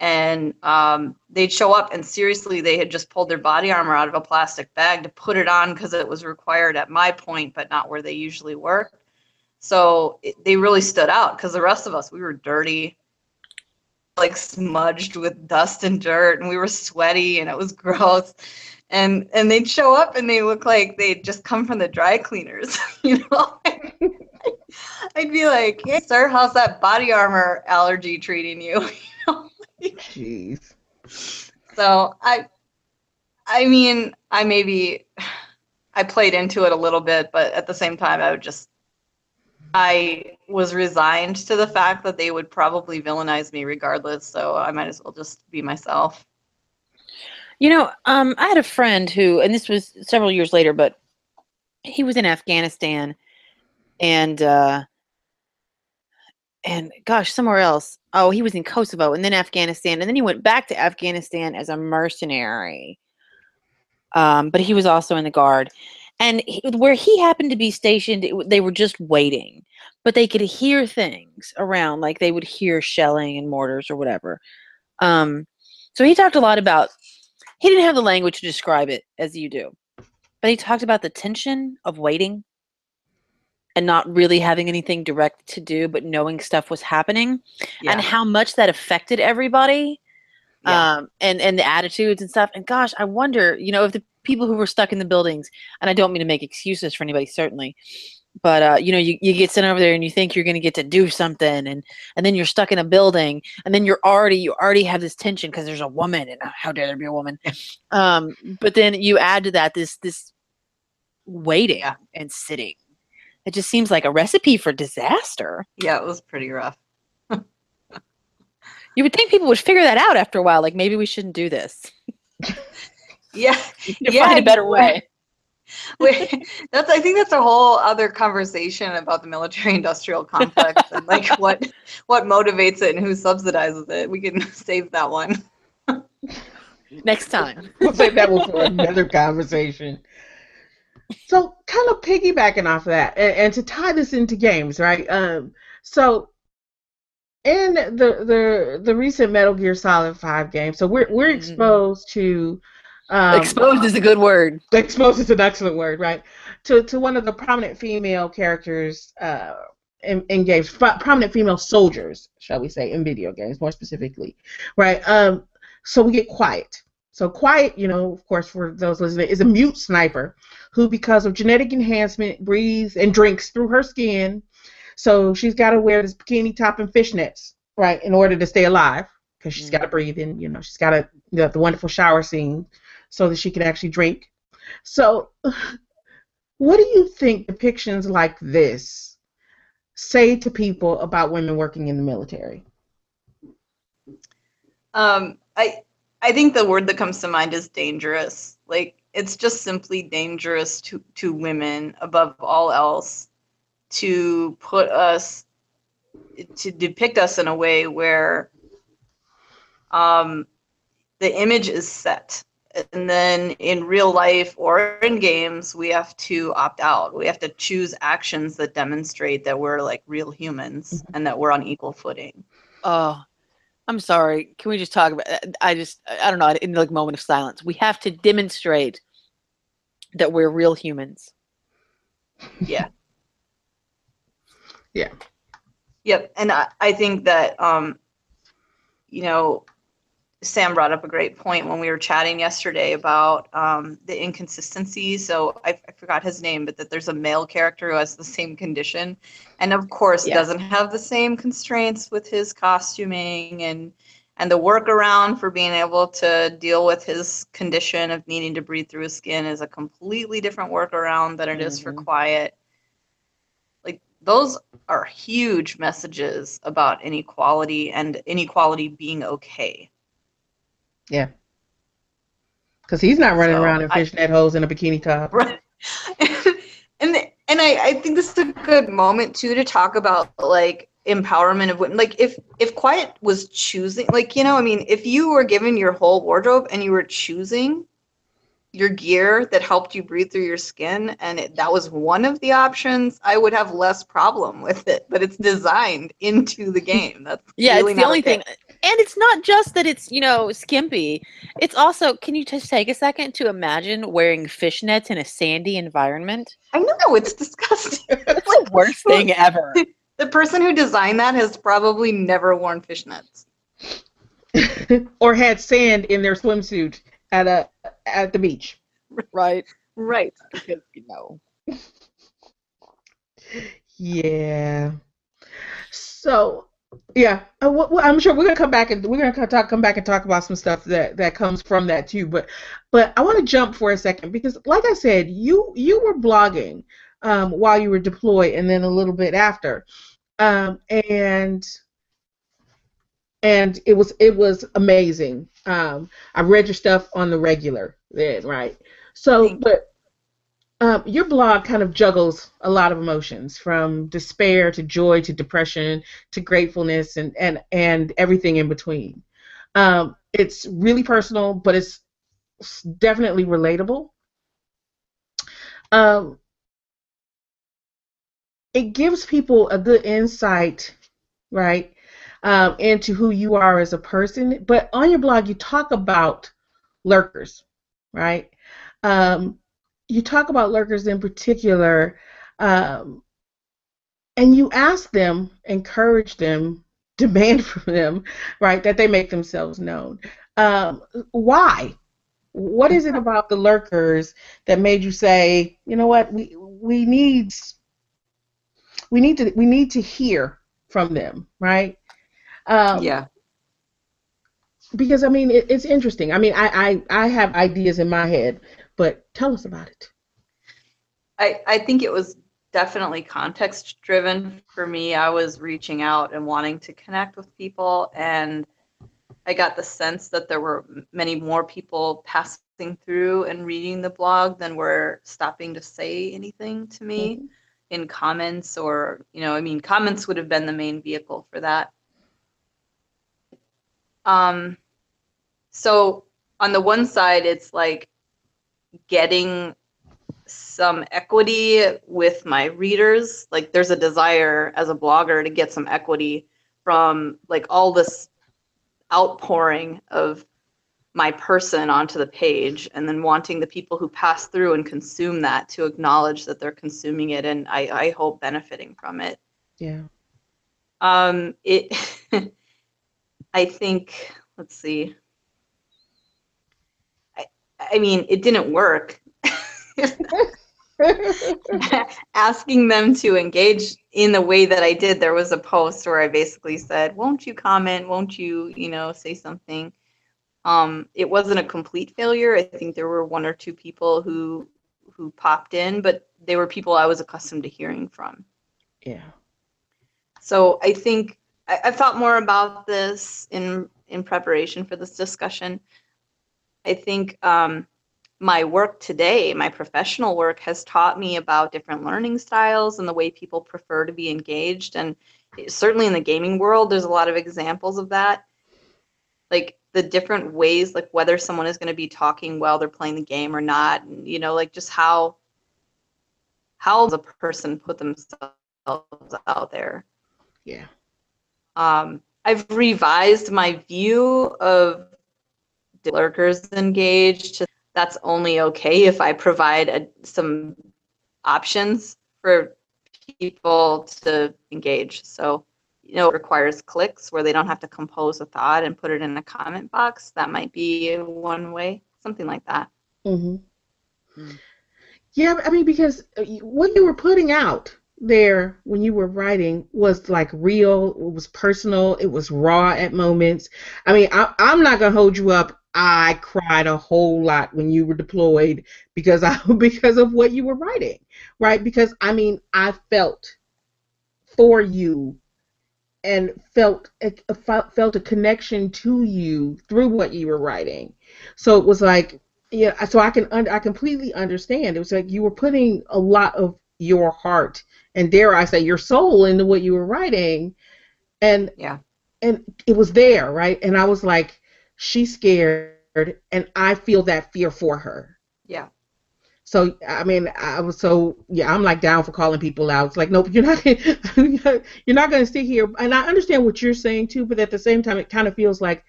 and um, they'd show up and seriously, they had just pulled their body armor out of a plastic bag to put it on because it was required at my point, but not where they usually work. So it, they really stood out because the rest of us, we were dirty like smudged with dust and dirt and we were sweaty and it was gross. And and they'd show up and they look like they'd just come from the dry cleaners you know i'd be like hey sir how's that body armor allergy treating you Jeez. so i i mean i maybe i played into it a little bit but at the same time i would just i was resigned to the fact that they would probably villainize me regardless so i might as well just be myself You know, um, I had a friend who, and this was several years later, but he was in Afghanistan, and uh, and gosh, somewhere else. Oh, he was in Kosovo and then Afghanistan, and then he went back to Afghanistan as a mercenary. Um, but he was also in the guard, and he, where he happened to be stationed, it, they were just waiting, but they could hear things around, like they would hear shelling and mortars or whatever. Um, so he talked a lot about. He didn't have the language to describe it as you do, but he talked about the tension of waiting and not really having anything direct to do, but knowing stuff was happening Yeah. and how much that affected everybody Yeah. um, and, and the attitudes and stuff. And gosh, I wonder, you know, if the people who were stuck in the buildings, and I don't mean to make excuses for anybody, certainly, but uh, you know, you, you get sent over there and you think you're going to get to do something, and and then you're stuck in a building, and then you're already you already have this tension because there's a woman, and how dare there be a woman? um, but then you add to that this this waiting and sitting. It just seems like a recipe for disaster. yeah, it was pretty rough. You would think people would figure that out after a while. Like maybe we shouldn't do this. Yeah, We Yeah, find a better way. Wait, that's I think that's a whole other conversation about the military industrial complex and like what what motivates it and who subsidizes it. We can save that one. Next time. We'll save that one for another conversation. So, kind of piggybacking off of that, and, and to tie this into games, right? Um, so in the the the recent Metal Gear Solid Five game, so we're we're Mhm. exposed to um, Exposed is a good word. exposed is an excellent word, right? To to one of the prominent female characters uh, in, in games, pro- prominent female soldiers, shall we say, in video games, more specifically, right? Um, so we get quiet. So quiet, you know, of course, for those listening, is a mute sniper who, because of genetic enhancement, breathes and drinks through her skin. So she's got to wear this bikini top and fishnets, right, in order to stay alive, because she's got to breathe and you know she's got to you know, the wonderful shower scene so that she can actually drink. So, what do you think depictions like this say to people about women working in the military? Um, I I think the word that comes to mind is dangerous. Like it's just simply dangerous to to women above all else to put us to depict us in a way where um, the image is set. And then in real life or in games we have to opt out. We have to choose actions that demonstrate that we're like real humans and that we're on equal footing. Oh, I'm sorry. Can we just talk about? I just I don't know. In like moment of silence, we have to demonstrate that we're real humans. yeah Yeah. Yep, and I, I think that um, you know, Sam brought up a great point when we were chatting yesterday about um, the inconsistency. So I, I forgot his name, but that there's a male character who has the same condition, and of course Yeah. doesn't have the same constraints with his costuming and and the workaround for being able to deal with his condition of needing to breathe through his skin is a completely different workaround than it is for Mhm. quiet. Like those are huge messages about inequality and inequality being okay. Because he's not running So, around in fishnet holes in a bikini top. Right. and and I, I think this is a good moment too to talk about like empowerment of women. Like if if Quiet was choosing like, you know, I mean, if you were given your whole wardrobe and you were choosing your gear that helped you breathe through your skin and it, that was one of the options, I would have less problem with it. But it's designed into the game. That's Yeah, really it's the only thing. And it's not just that it's you know skimpy. It's also can you just take a second to imagine wearing fishnets in a sandy environment? I know it's disgusting. It's the worst thing ever. the person who designed that has probably never worn fishnets. or had sand in their swimsuit at a at the beach. Right. Right. Because you know. Yeah. So, yeah, uh, wh- I'm sure we're gonna come back and we're gonna talk, come back and talk about some stuff that that comes from that too. But, but I want to jump for a second because, like I said, you you were blogging um, while you were deployed, and then a little bit after, um, and and it was it was amazing. Um, I read your stuff on the regular then, right? So, but um, your blog kind of juggles a lot of emotions from despair to joy to depression to gratefulness and and and everything in between. Um, it's really personal, but it's definitely relatable. Um, it gives people a good insight, right, um, into who you are as a person. But on your blog, you talk about lurkers, right? Um, you talk about lurkers in particular, um, and you ask them, encourage them, demand from them, right, that they make themselves known. Um, why? What is it about the lurkers that made you say, you know what, we we need we need to we need to hear from them, right? Um, yeah. Because I mean, it, it's interesting. I mean, I, I I have ideas in my head, but tell us about it. I I think it was definitely context driven for me. I was reaching out and wanting to connect with people, and I got the sense that there were many more people passing through and reading the blog than were stopping to say anything to me. Mm-hmm in comments or you know i mean comments would have been the main vehicle for that um so on the one side it's like getting some equity with my readers like there's a desire as a blogger to get some equity from like all this outpouring of my person onto the page and then wanting the people who pass through and consume that to acknowledge that they're consuming it and I, I hope benefiting from it. Yeah. Um it I think let's see. I mean it didn't work. Asking them to engage in the way that I did, there was a post where I basically said, Won't you comment? Won't you, you know, say something? Um, it wasn't a complete failure. I think there were one or two people who who popped in, but they were people I was accustomed to hearing from. Yeah. So I think I, I thought more about this in in preparation for this discussion. I think um, my work today, my professional work, has taught me about different learning styles and the way people prefer to be engaged. And certainly in the gaming world, there's a lot of examples of that. Like the different ways like whether someone is going to be talking while they're playing the game or not and you know like just how how the person put themselves out there yeah um i've revised my view of lurkers engaged that's only okay if i provide a, some options for people to engage so you know, it requires clicks where they don't have to compose a thought and put it in a comment box. That might be one way, something like that. Mm-hmm. Mm. Yeah, I mean, because uh, what you were putting out there when you were writing was like real, it was personal, it was raw at moments. I mean, I, I'm not gonna hold you up. I cried a whole lot when you were deployed because I because of what you were writing, right? Because I mean, I felt for you and felt a, felt a connection to you through what you were writing. So it was like, yeah. So I can I completely understand. It was like you were putting a lot of your heart and dare I say your soul into what you were writing, and yeah, and it was there, right? And I was like, she's scared, and I feel that fear for her. Yeah. So I mean, I was so yeah, I'm like down for calling people out. It's like, nope, you're not you're not going to sit here. And I understand what you're saying too, but at the same time, it kind of feels like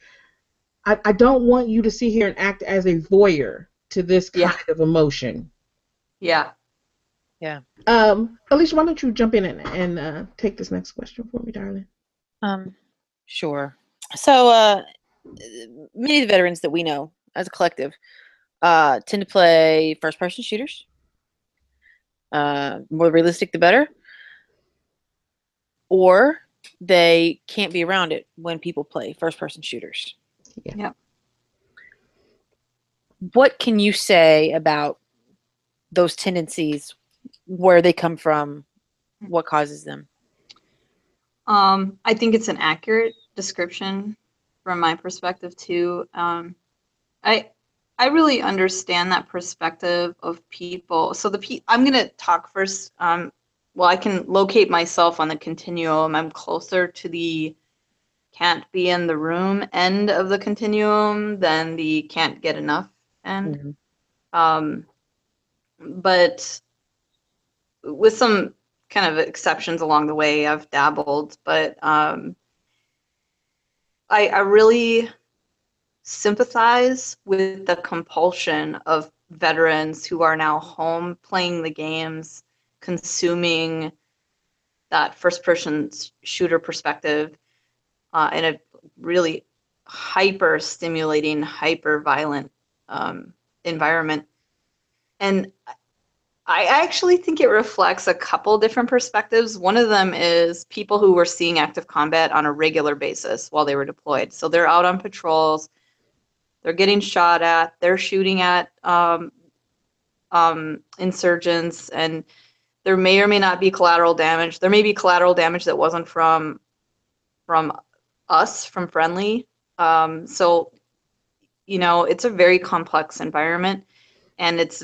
I, I don't want you to sit here and act as a voyeur to this kind yeah. of emotion. Yeah. Yeah. Um, Alicia, why don't you jump in and, and uh, take this next question for me, darling? Um, sure. So, uh, many of the veterans that we know as a collective uh, tend to play first person shooters. Uh, more realistic, the better. Or they can't be around it when people play first person shooters. Yeah. yeah. What can you say about those tendencies, where they come from, what causes them? Um, I think it's an accurate description from my perspective too. Um, I I really understand that perspective of people. So the pe- I'm gonna talk first. Um, well, I can locate myself on the continuum. I'm closer to the can't be in the room end of the continuum than the can't get enough end. Mhm. Um, but with some kind of exceptions along the way, I've dabbled. But um, I, I really sympathize with the compulsion of veterans who are now home playing the games, consuming that first person shooter perspective uh, in a really hyper stimulating, hyper violent um, environment. And I actually think it reflects a couple different perspectives. One of them is people who were seeing active combat on a regular basis while they were deployed. So they're out on patrols, they're getting shot at, they're shooting at um, um, insurgents, and there may or may not be collateral damage. There may be collateral damage that wasn't from from us, from friendly. Um, so, you know, it's a very complex environment, and it's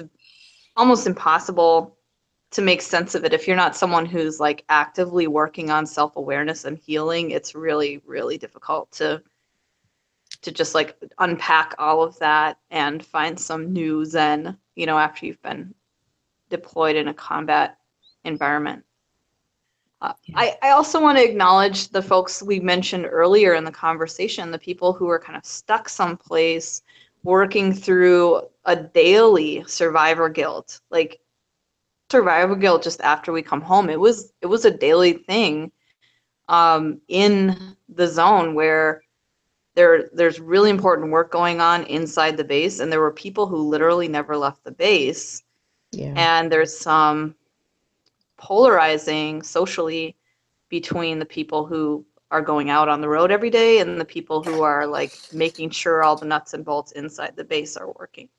almost impossible to make sense of it. If you're not someone who's like actively working on self-awareness and healing it's really really difficult to to just like unpack all of that and find some new zen you know after you've been deployed in a combat environment. Uh, I, I also want to acknowledge the folks we mentioned earlier in the conversation the people who are kind of stuck someplace working through a daily survivor guilt like survivor guilt just after we come home it was it was a daily thing um, in the zone where there there's really important work going on inside the base and there were people who literally never left the base Yeah. and there's some polarizing socially between the people who are going out on the road every day and the people who are like making sure all the nuts and bolts inside the base are working.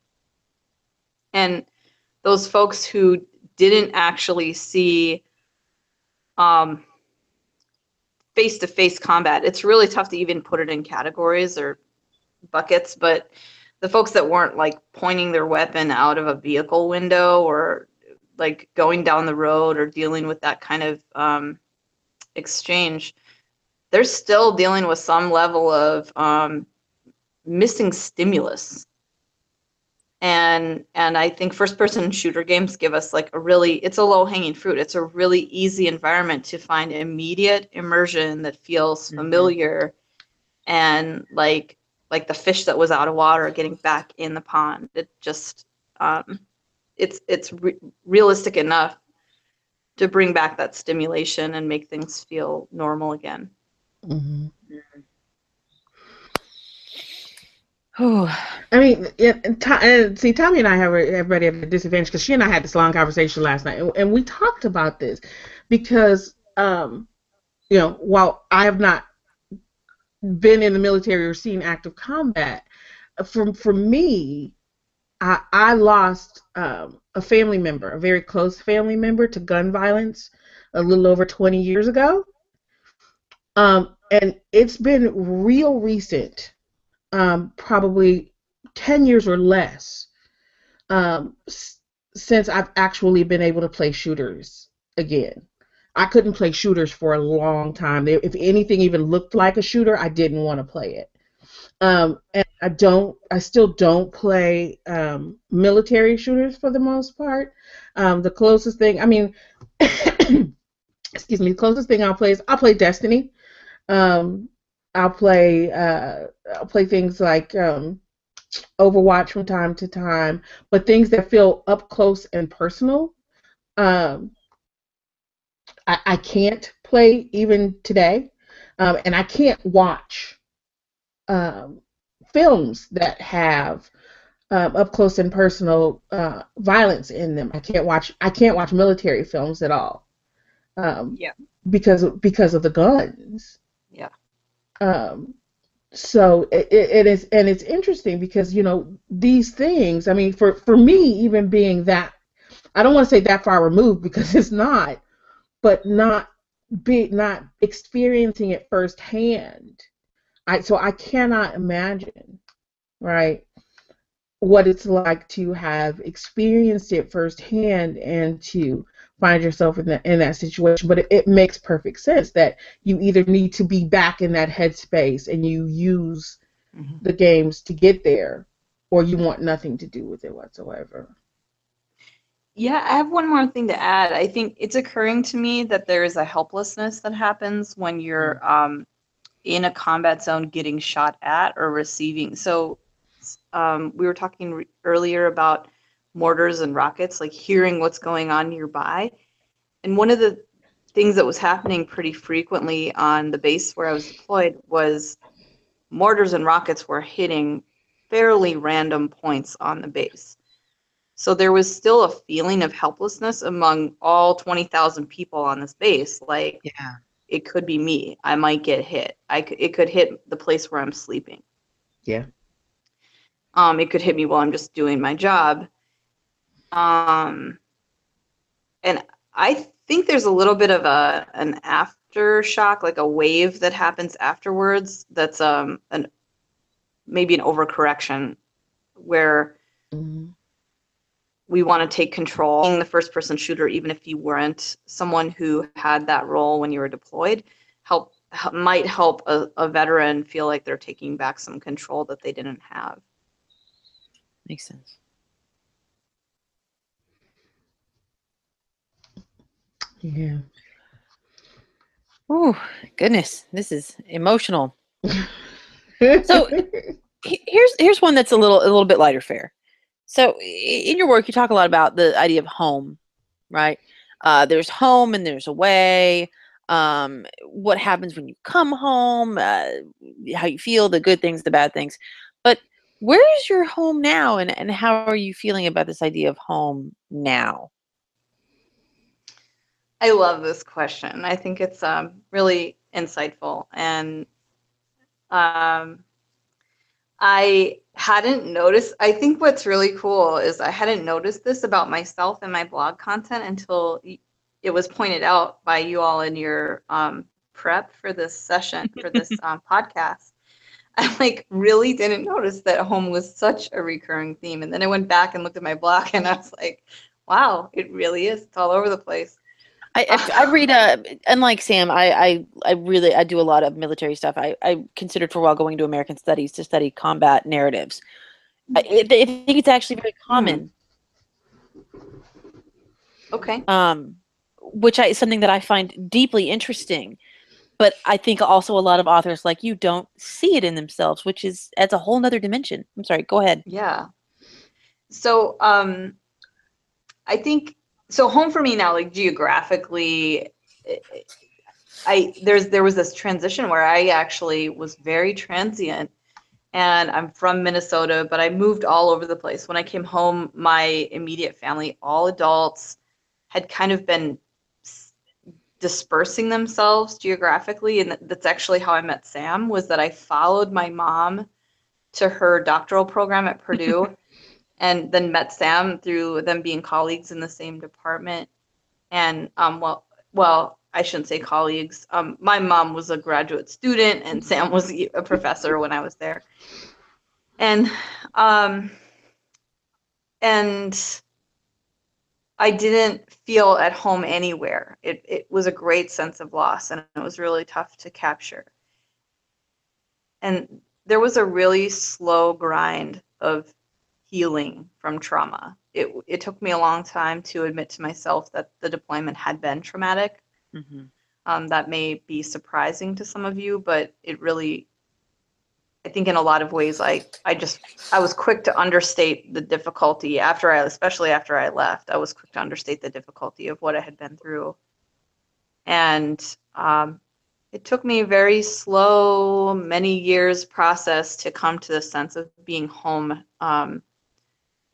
And those folks who didn't actually see um, face-to-face combat, it's really tough to even put it in categories or buckets, but the folks that weren't like pointing their weapon out of a vehicle window or like going down the road or dealing with that kind of um, exchange, they're still dealing with some level of um, missing stimulus. And and I think first person shooter games give us like a really it's a low hanging fruit. It's a really easy environment to find immediate immersion that feels Mhm. familiar and like like the fish that was out of water getting back in the pond. It just um, it's it's re- realistic enough to bring back that stimulation and make things feel normal again. hmm Whew. I mean, and, and see, Tommi and I have everybody at a disadvantage because she and I had this long conversation last night, and, and we talked about this because, um, you know, while I have not been in the military or seen active combat, for for me, I, I lost um, a family member, a very close family member, to gun violence a little over 20 years ago, um, and it's been real recent um, probably 10 years or less um, s- since I've actually been able to play shooters again. I couldn't play shooters for a long time. If anything even looked like a shooter, I didn't want to play it. Um, and I don't, I still don't play um, military shooters for the most part. Um, the closest thing, I mean, excuse me, the closest thing I'll play is I'll play Destiny. Um, I'll play uh, I'll play things like um, Overwatch from time to time, but things that feel up close and personal. Um, I, I can't play even today, um, and I can't watch um, films that have um, up close and personal uh, violence in them. I can't watch I can't watch military films at all. Um, Yeah. Because because of the guns. Um, so it, it it is, and it's interesting because you know these things. I mean, for for me, even being that, I don't want to say that far removed because it's not, but not be not experiencing it firsthand. I so I cannot imagine, right? what it's like to have experienced it firsthand and to find yourself in that in that situation. But it, it makes perfect sense that you either need to be back in that headspace and you use Mhm. the games to get there, or you want nothing to do with it whatsoever. Yeah, I have one more thing to add. I think it's occurring to me that there is a helplessness that happens when you're um, in a combat zone getting shot at or receiving. So um, we were talking re- earlier about mortars and rockets, like hearing what's going on nearby. And one of the things that was happening pretty frequently on the base where I was deployed was mortars and rockets were hitting fairly random points on the base. So there was still a feeling of helplessness among all 20,000 people on this base. Like Yeah. it could be me. I might get hit. I could, it could hit the place where I'm sleeping. Yeah. Um, it could hit me while I'm just doing my job. Um, and I think there's a little bit of a an aftershock, like a wave that happens afterwards. That's um an maybe an overcorrection where Mhm. we want to take control. Being the first person shooter, even if you weren't someone who had that role when you were deployed, help, help might help a, a veteran feel like they're taking back some control that they didn't have. Makes sense. Yeah. Oh goodness, this is emotional. So- Here's here's one that's a little a little bit lighter fare. So in your work, you talk a lot about the idea of home, right? Uh, there's home and there's away. Um, what happens when you come home? Uh, how you feel, the good things, the bad things. But where is your home now, and and how are you feeling about this idea of home now? I love this question. I think it's um, really insightful. And um, I hadn't noticed, I think what's really cool is I hadn't noticed this about myself and my blog content until it was pointed out by you all in your um, prep for this session, for this um, podcast. I like really didn't notice that home was such a recurring theme. And then I went back and looked at my blog and I was like, wow, it really is. It's all over the place. I, I, I read uh unlike Sam, I, I I really I do a lot of military stuff. I, I considered for a while going to American Studies to study combat narratives. I, I I think it's actually very common, Okay. um, which I is something that I find deeply interesting. But I think also a lot of authors like you don't see it in themselves, which is adds a whole nother dimension. I'm sorry, go ahead. Yeah. So um I think so home for me now like geographically I there's there was this transition where I actually was very transient and I'm from Minnesota but I moved all over the place. When I came home my immediate family all adults had kind of been dispersing themselves geographically and that's actually how I met Sam was that I followed my mom to her doctoral program at Purdue and then met Sam through them being colleagues in the same department. And um, well, well, I shouldn't say colleagues. Um, my mom was a graduate student, and Sam was a professor when I was there. And um, and I didn't feel at home anywhere. It it was a great sense of loss, and it was really tough to capture. And there was a really slow grind of healing from trauma. It, it took me a long time to admit to myself that the deployment had been traumatic. Mm-hmm. Um, that may be surprising to some of you, but it really, I think in a lot of ways, I, I just, I was quick to understate the difficulty after I, especially after I left, I was quick to understate the difficulty of what I had been through. And um, it took me a very slow, many years process to come to the sense of being home um,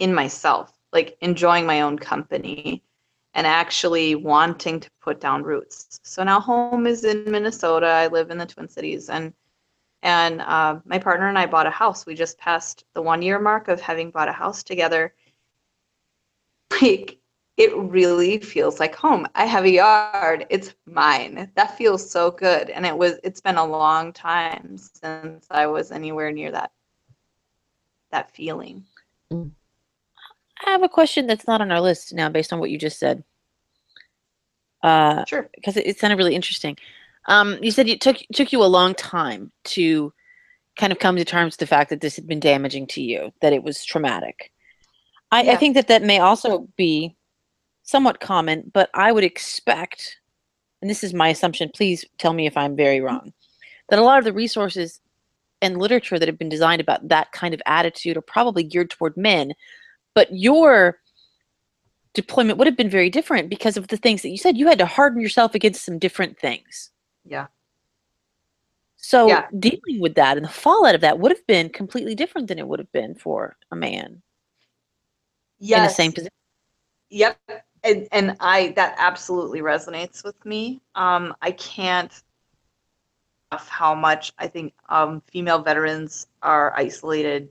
in myself, like enjoying my own company and actually wanting to put down roots. So now home is in Minnesota. I live in the Twin Cities, and and uh, my partner and I bought a house. We just passed the one year mark of having bought a house together. Like it really feels like home. I have a yard. It's mine. That feels so good. And it was it's been a long time since I was anywhere near that that feeling. Mm. I have a question that's not on our list now, based on what you just said. Uh, Sure. because it, it sounded really interesting. Um, you said it took took you a long time to kind of come to terms with the fact that this had been damaging to you, that it was traumatic. I, I think that that may also be somewhat common, but I would expect, and this is my assumption. Please tell me if I'm very wrong. That a lot of the resources and literature that have been designed about that kind of attitude are probably geared toward men, but your deployment would have been very different because of the things that you said. You had to harden yourself against some different things. Yeah. So Yeah. dealing with that and the fallout of that would have been completely different than it would have been for a man Yes. in the same position. Yep. And and I that absolutely resonates with me. Um, I can't how much I think um, female veterans are isolated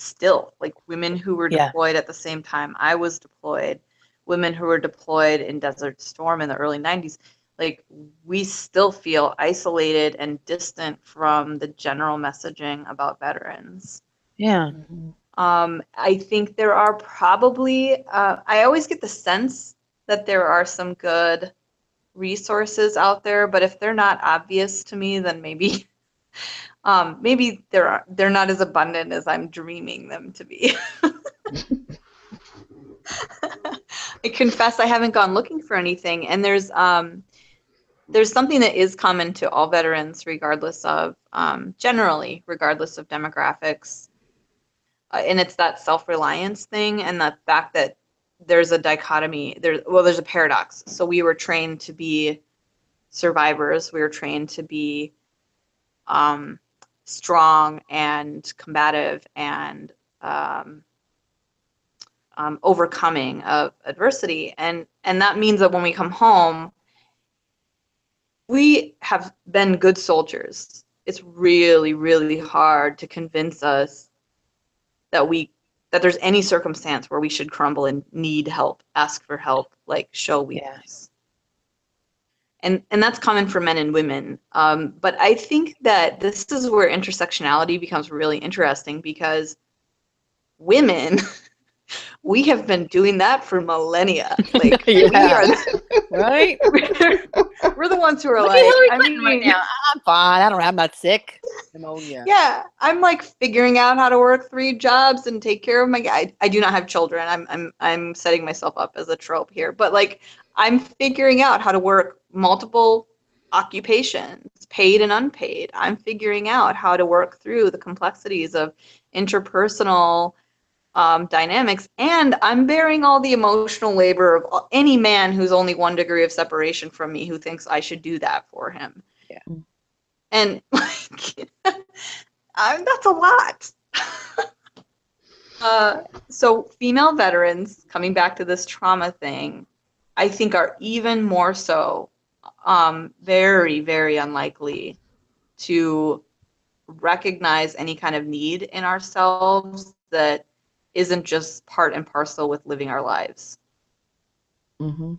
still. Like women who were Yeah. deployed at the same time I was deployed, women who were deployed in Desert Storm in the early 90s. Like we still feel isolated and distant from the general messaging about veterans. Yeah. Um, I think there are probably, uh, I always get the sense that there are some good resources out there, but if they're not obvious to me, then maybe, um, maybe they're they're not as abundant as I'm dreaming them to be. I confess I haven't gone looking for anything, and there's um, there's something that is common to all veterans, regardless of um, generally, regardless of demographics. Uh, and it's that self-reliance thing and the fact that there's a dichotomy there well there's a paradox. So we were trained to be survivors. We were trained to be um, strong and combative and um, um, overcoming of adversity. And and that means that when we come home we have been good soldiers. It's really really hard to convince us that we that there's any circumstance where we should crumble and need help ask for help like show weakness and and that's common for men and women um, but i think that this is where intersectionality becomes really interesting because women we have been doing that for millennia like we Yeah. are the, Right? we're the ones who are Look like I Clinton right mean- now. I'm fine. I don't. I'm not sick. Pneumonia. yeah i'm like figuring out how to work three jobs and take care of my I, I do not have children i'm i'm i'm setting myself up as a trope here but like i'm figuring out how to work multiple occupations paid and unpaid. I'm figuring out how to work through the complexities of interpersonal um, dynamics and i'm bearing all the emotional labor of any man who's only one degree of separation from me who thinks i should do that for him. Yeah. and like um, that's a lot. Uh, so female veterans coming back to this trauma thing i think are even more so um, very very unlikely to recognize any kind of need in ourselves that isn't just part and parcel with living our lives Mm-hmm.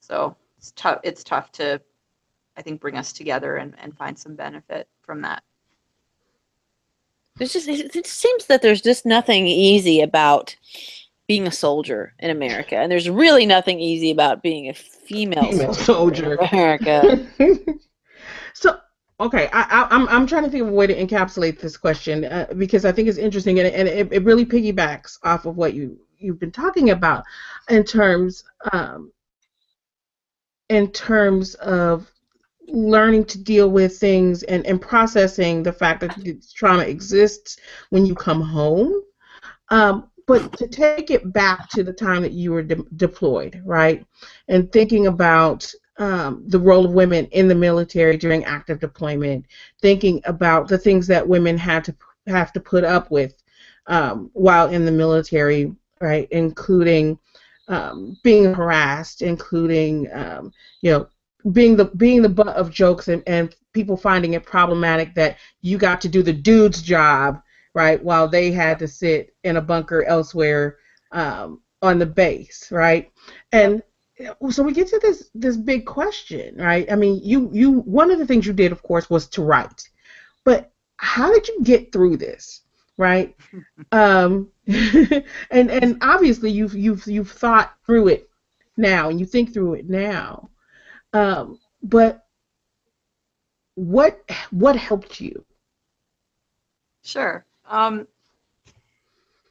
so it's tough it's tough to i think bring us together and, and find some benefit from that There's just it, it seems that there's just nothing easy about being a soldier in America, and there's really nothing easy about being a female, Female soldier in. America. so okay I, I i'm i'm trying to think of a way to encapsulate this question uh, because i think it's interesting and, it- and it, it really piggybacks off of what you you've been talking about in terms um in terms of learning to deal with things and, and processing the fact that trauma exists when you come home um, but to take it back to the time that you were de- deployed right? And thinking about um, the role of women in the military during active deployment, thinking about the things that women had to have to put up with um, while in the military, right, including um, being harassed, including um, you know being the being the butt of jokes and, and people finding it problematic that you got to do the dude's job, right, while they had to sit in a bunker elsewhere um, on the base, right, and so we get to this this big question, right? I mean, you you one of the things you did, of course, was to write, but how did you get through this, right? Um, and and obviously you've you've you've thought through it now and you think through it now. Um, but what what helped you? Sure. Um,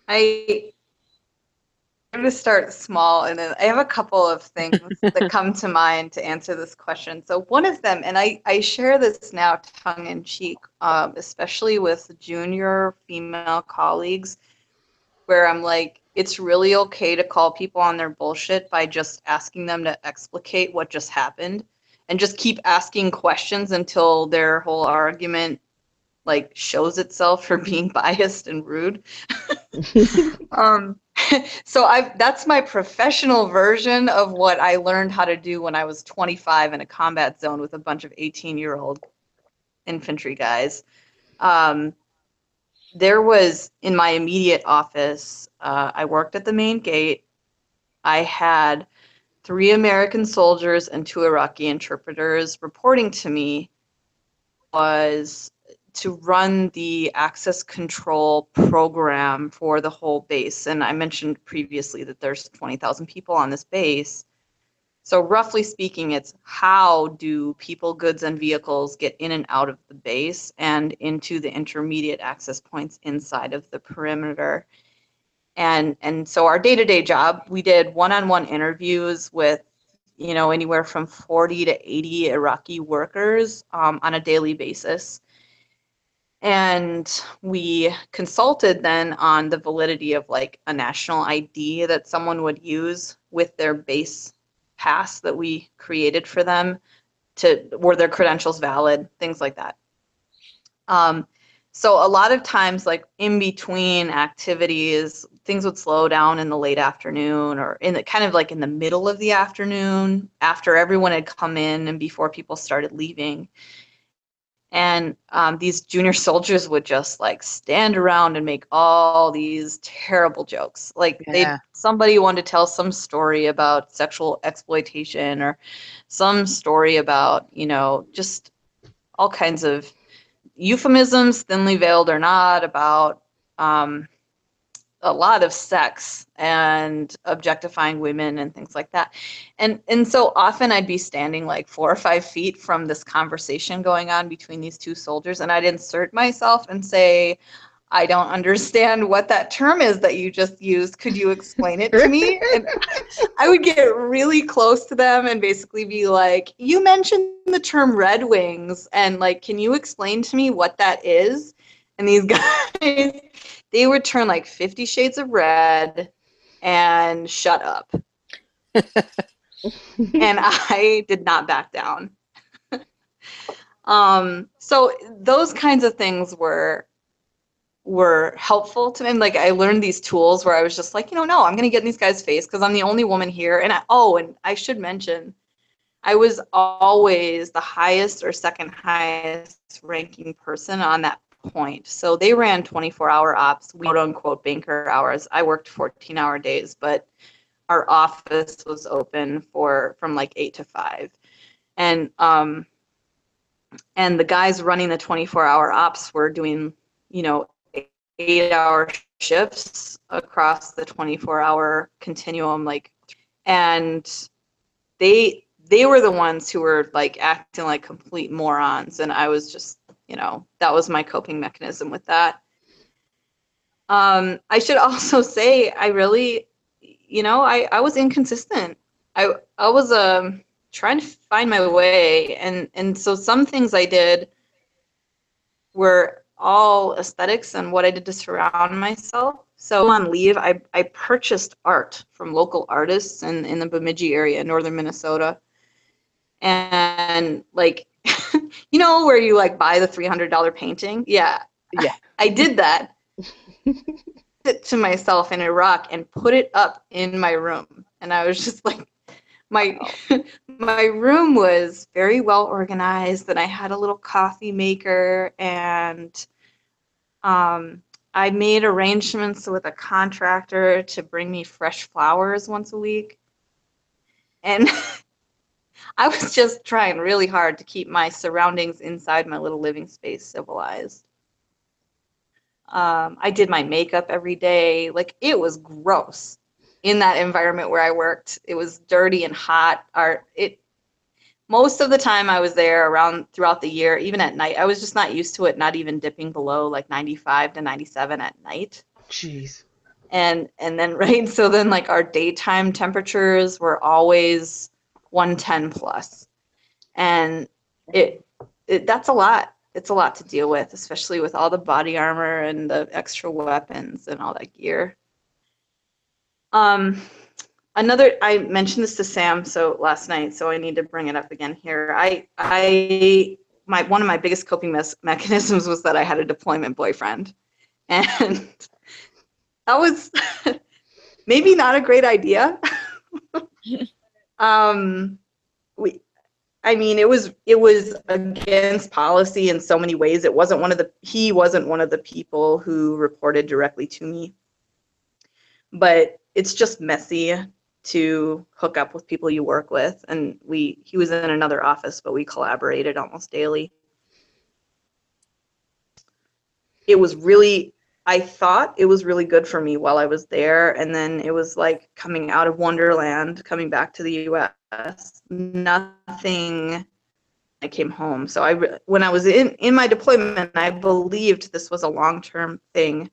I I'm going to start small, and then I have a couple of things that come to mind to answer this question. So one of them, and I, I share this now tongue in cheek, um, especially with junior female colleagues, where I'm like, it's really okay to call people on their bullshit by just asking them to explicate what just happened, and just keep asking questions until their whole argument like shows itself for being biased and rude. um, so I that's my professional version of what I learned how to do when I was 25 in a combat zone with a bunch of 18 year old infantry guys. Um, there was in my immediate office. Uh, I worked at the main gate. I had three American soldiers and two Iraqi interpreters reporting to me. Was to run the access control program for the whole base. And I mentioned previously that there's 20,000 people on this base. So roughly speaking, it's how do people, goods, and vehicles get in and out of the base and into the intermediate access points inside of the perimeter. And and so our day-to-day job, we did one-on-one interviews with you know anywhere from 40 to 80 Iraqi workers um, on a daily basis and we consulted then on the validity of like a national ID that someone would use with their base pass that we created for them to were their credentials valid, things like that. Um, so a lot of times like in between activities, things would slow down in the late afternoon or in the kind of like in the middle of the afternoon after everyone had come in and before people started leaving and um, these junior soldiers would just like stand around and make all these terrible jokes like yeah. they somebody wanted to tell some story about sexual exploitation or some story about you know just all kinds of euphemisms thinly veiled or not about um, a lot of sex and objectifying women and things like that. And and so often I'd be standing like four or five feet from this conversation going on between these two soldiers, and I'd insert myself and say, I don't understand what that term is that you just used. Could you explain it to me? And I would get really close to them and basically be like, You mentioned the term red wings, and like, can you explain to me what that is? And these guys they would turn like 50 shades of red and shut up. and I did not back down. um, so those kinds of things were were helpful to me. And like I learned these tools where I was just like, you know, no, I'm gonna get in these guys' face because I'm the only woman here. And I, oh, and I should mention, I was always the highest or second highest ranking person on that point. So they ran 24 hour ops, we quote unquote banker hours. I worked 14 hour days, but our office was open for from like eight to five. And um and the guys running the 24 hour ops were doing, you know, eight hour shifts across the 24 hour continuum, like and they they were the ones who were like acting like complete morons and i was just you know, that was my coping mechanism with that. Um, I should also say I really, you know, I, I was inconsistent. I I was um trying to find my way and and so some things I did were all aesthetics and what I did to surround myself. So on leave, I, I purchased art from local artists in, in the Bemidji area, northern Minnesota. And like you know where you like buy the $300 painting? Yeah. Yeah. I did that it to myself in Iraq and put it up in my room. And I was just like, my my room was very well organized and I had a little coffee maker and um, I made arrangements with a contractor to bring me fresh flowers once a week. And I was just trying really hard to keep my surroundings inside my little living space civilized. Um, I did my makeup every day. Like it was gross in that environment where I worked. It was dirty and hot. Our it most of the time I was there around throughout the year, even at night. I was just not used to it, not even dipping below like 95 to 97 at night. Jeez. And and then right, so then like our daytime temperatures were always 110 plus. And it, it that's a lot. It's a lot to deal with, especially with all the body armor and the extra weapons and all that gear. Um, another, I mentioned this to Sam so last night, so I need to bring it up again here. I, I, my one of my biggest coping mes- mechanisms was that I had a deployment boyfriend, and that was maybe not a great idea. Um, we, I mean, it was it was against policy in so many ways. It wasn't one of the he wasn't one of the people who reported directly to me. But it's just messy to hook up with people you work with and we he was in another office but we collaborated almost daily. It was really I thought it was really good for me while I was there and then it was like coming out of Wonderland, coming back to the US nothing I came home. So I when I was in in my deployment, I believed this was a long-term thing.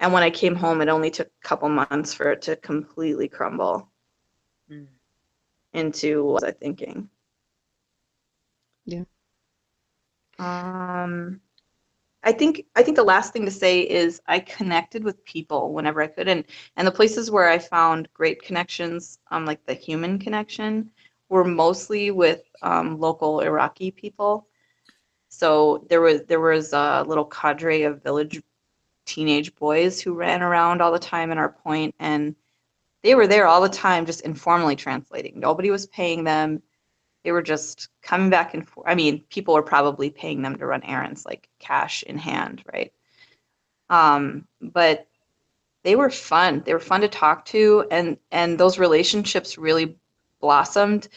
And when I came home, it only took a couple months for it to completely crumble Mm. into what was I thinking. Yeah. Um I think I think the last thing to say is I connected with people whenever I could, and and the places where I found great connections, um, like the human connection, were mostly with um, local Iraqi people. So there was there was a little cadre of village teenage boys who ran around all the time in our point, and they were there all the time, just informally translating. Nobody was paying them they were just coming back and forth. I mean, people were probably paying them to run errands, like cash in hand, right? Um, but they were fun. They were fun to talk to, and and those relationships really blossomed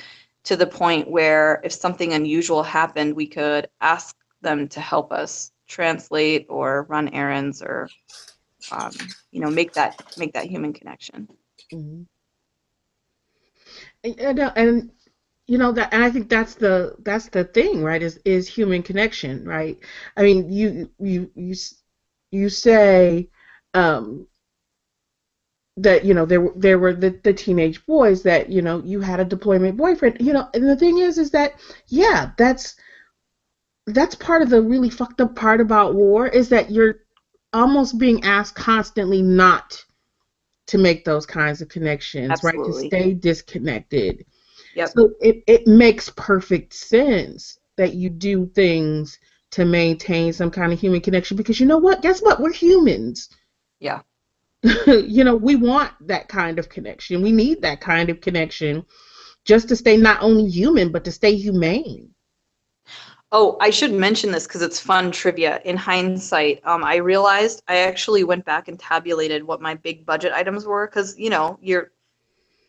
to the point where if something unusual happened, we could ask them to help us translate or run errands or um, you know make that make that human connection. Mm-hmm. And, and, you know that and i think that's the that's the thing right is is human connection right i mean you you you you say um that you know there were there were the, the teenage boys that you know you had a deployment boyfriend you know and the thing is is that yeah that's that's part of the really fucked up part about war is that you're almost being asked constantly not to make those kinds of connections Absolutely. right to stay disconnected Yep. so it, it makes perfect sense that you do things to maintain some kind of human connection because you know what? Guess what? We're humans. Yeah. you know, we want that kind of connection. We need that kind of connection just to stay not only human but to stay humane. Oh, I should mention this because it's fun trivia. In hindsight, um, I realized I actually went back and tabulated what my big budget items were because you know, you're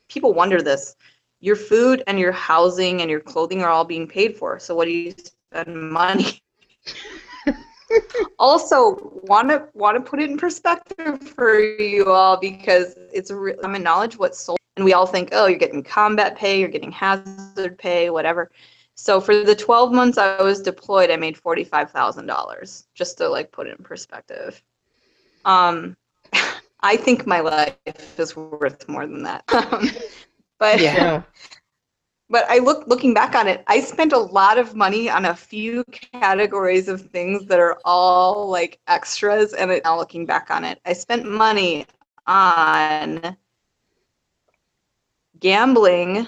people wonder this your food and your housing and your clothing are all being paid for. So what do you spend money? also, want to want to put it in perspective for you all because it's real common knowledge what's sold, and we all think, oh, you're getting combat pay, you're getting hazard pay, whatever. So for the 12 months I was deployed, I made $45,000 just to like put it in perspective. Um, I think my life is worth more than that. But Yeah. but I look looking back on it, I spent a lot of money on a few categories of things that are all like extras. And it, now looking back on it, I spent money on gambling,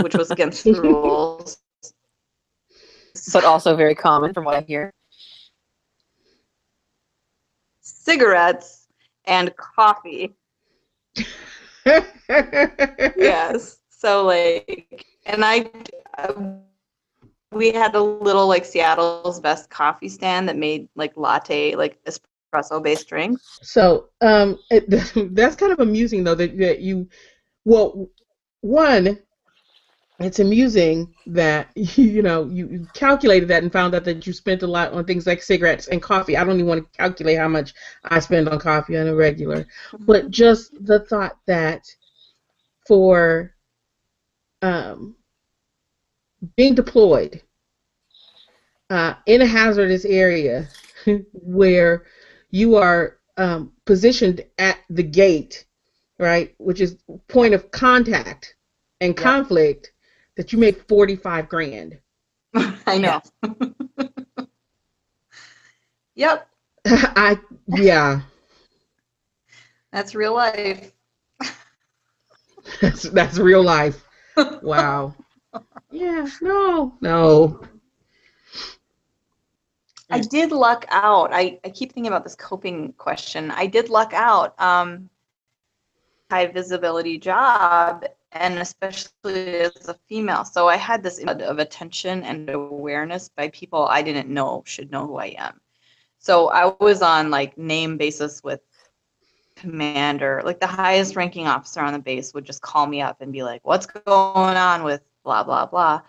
which was against the rules. but also very common from what I hear. Cigarettes and coffee. yes. So like, and I, we had a little like Seattle's best coffee stand that made like latte, like espresso based drinks. So um, it, that's kind of amusing though that, that you, well, one, it's amusing that you know you, calculated that and found out that you spent a lot on things like cigarettes and coffee. I don't even want to calculate how much I spend on coffee on a regular, but just the thought that for um, being deployed uh, in a hazardous area where you are um, positioned at the gate, right, which is point of contact and conflict, that you make forty five grand. I know. yep, I yeah, that's real life. that's that's real life. Wow. Yeah, no, no. I did luck out. I, I keep thinking about this coping question. I did luck out. Um, high visibility job, and especially as a female. So I had this of attention and awareness by people I didn't know should know who I am. So I was on like name basis with commander, like the highest ranking officer on the base would just call me up and be like, "What's going on with blah blah blah."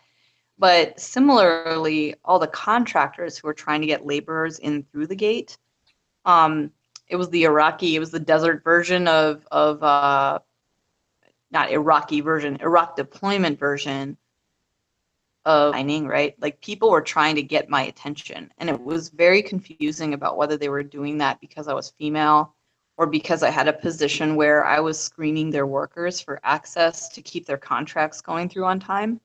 But similarly, all the contractors who were trying to get laborers in through the gate, um, it was the Iraqi, it was the desert version of of uh, not Iraqi version, Iraq deployment version of mining, right? Like people were trying to get my attention, and it was very confusing about whether they were doing that because I was female or because I had a position where I was screening their workers for access to keep their contracts going through on time.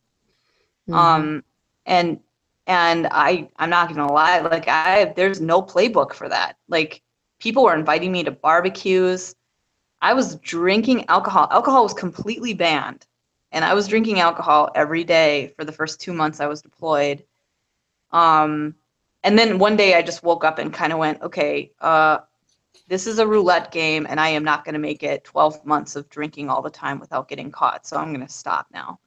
Mhm. Um, and and I I'm not gonna lie, like I there's no playbook for that. Like people were inviting me to barbecues. I was drinking alcohol. Alcohol was completely banned, and I was drinking alcohol every day for the first two months I was deployed. Um, and then one day I just woke up and kind of went, okay, uh, this is a roulette game, and I am not going to make it 12 months of drinking all the time without getting caught. So I'm going to stop now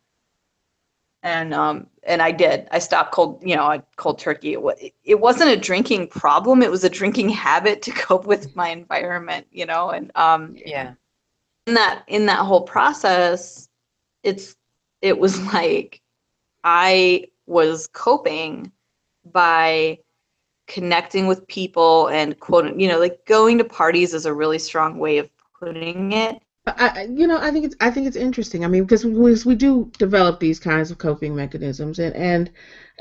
and um and I did. I stopped cold, you know, I cold turkey. It, it wasn't a drinking problem; it was a drinking habit to cope with my environment, you know. And um, Yeah. in that in that whole process, it's it was like I was coping by connecting with people and quote, you know, like going to parties is a really strong way of putting it. I, I- you know, I think it's I think it's interesting. I mean, because we, we do develop these kinds of coping mechanisms, and and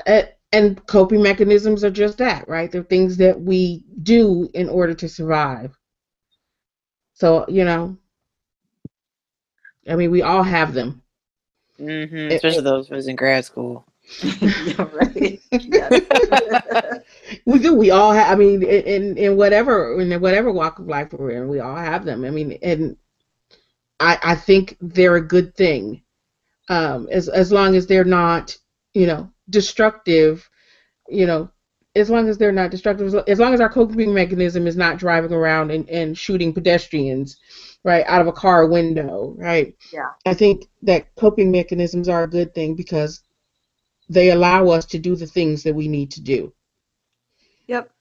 uh, and coping mechanisms are just that, right? They're things that we do in order to survive. So you know, I mean, we all have them. hmm Especially those who's in grad school. yeah, right. We do. We all have. I mean, in in- in whatever in whatever walk of life we're in, we all have them. I mean, and I I think they're a good thing, um, as as long as they're not, you know, destructive. You know, as long as they're not destructive, as long as our coping mechanism is not driving around and, and shooting pedestrians, right, out of a car window, right. Yeah. I think that coping mechanisms are a good thing because they allow us to do the things that we need to do. Yep.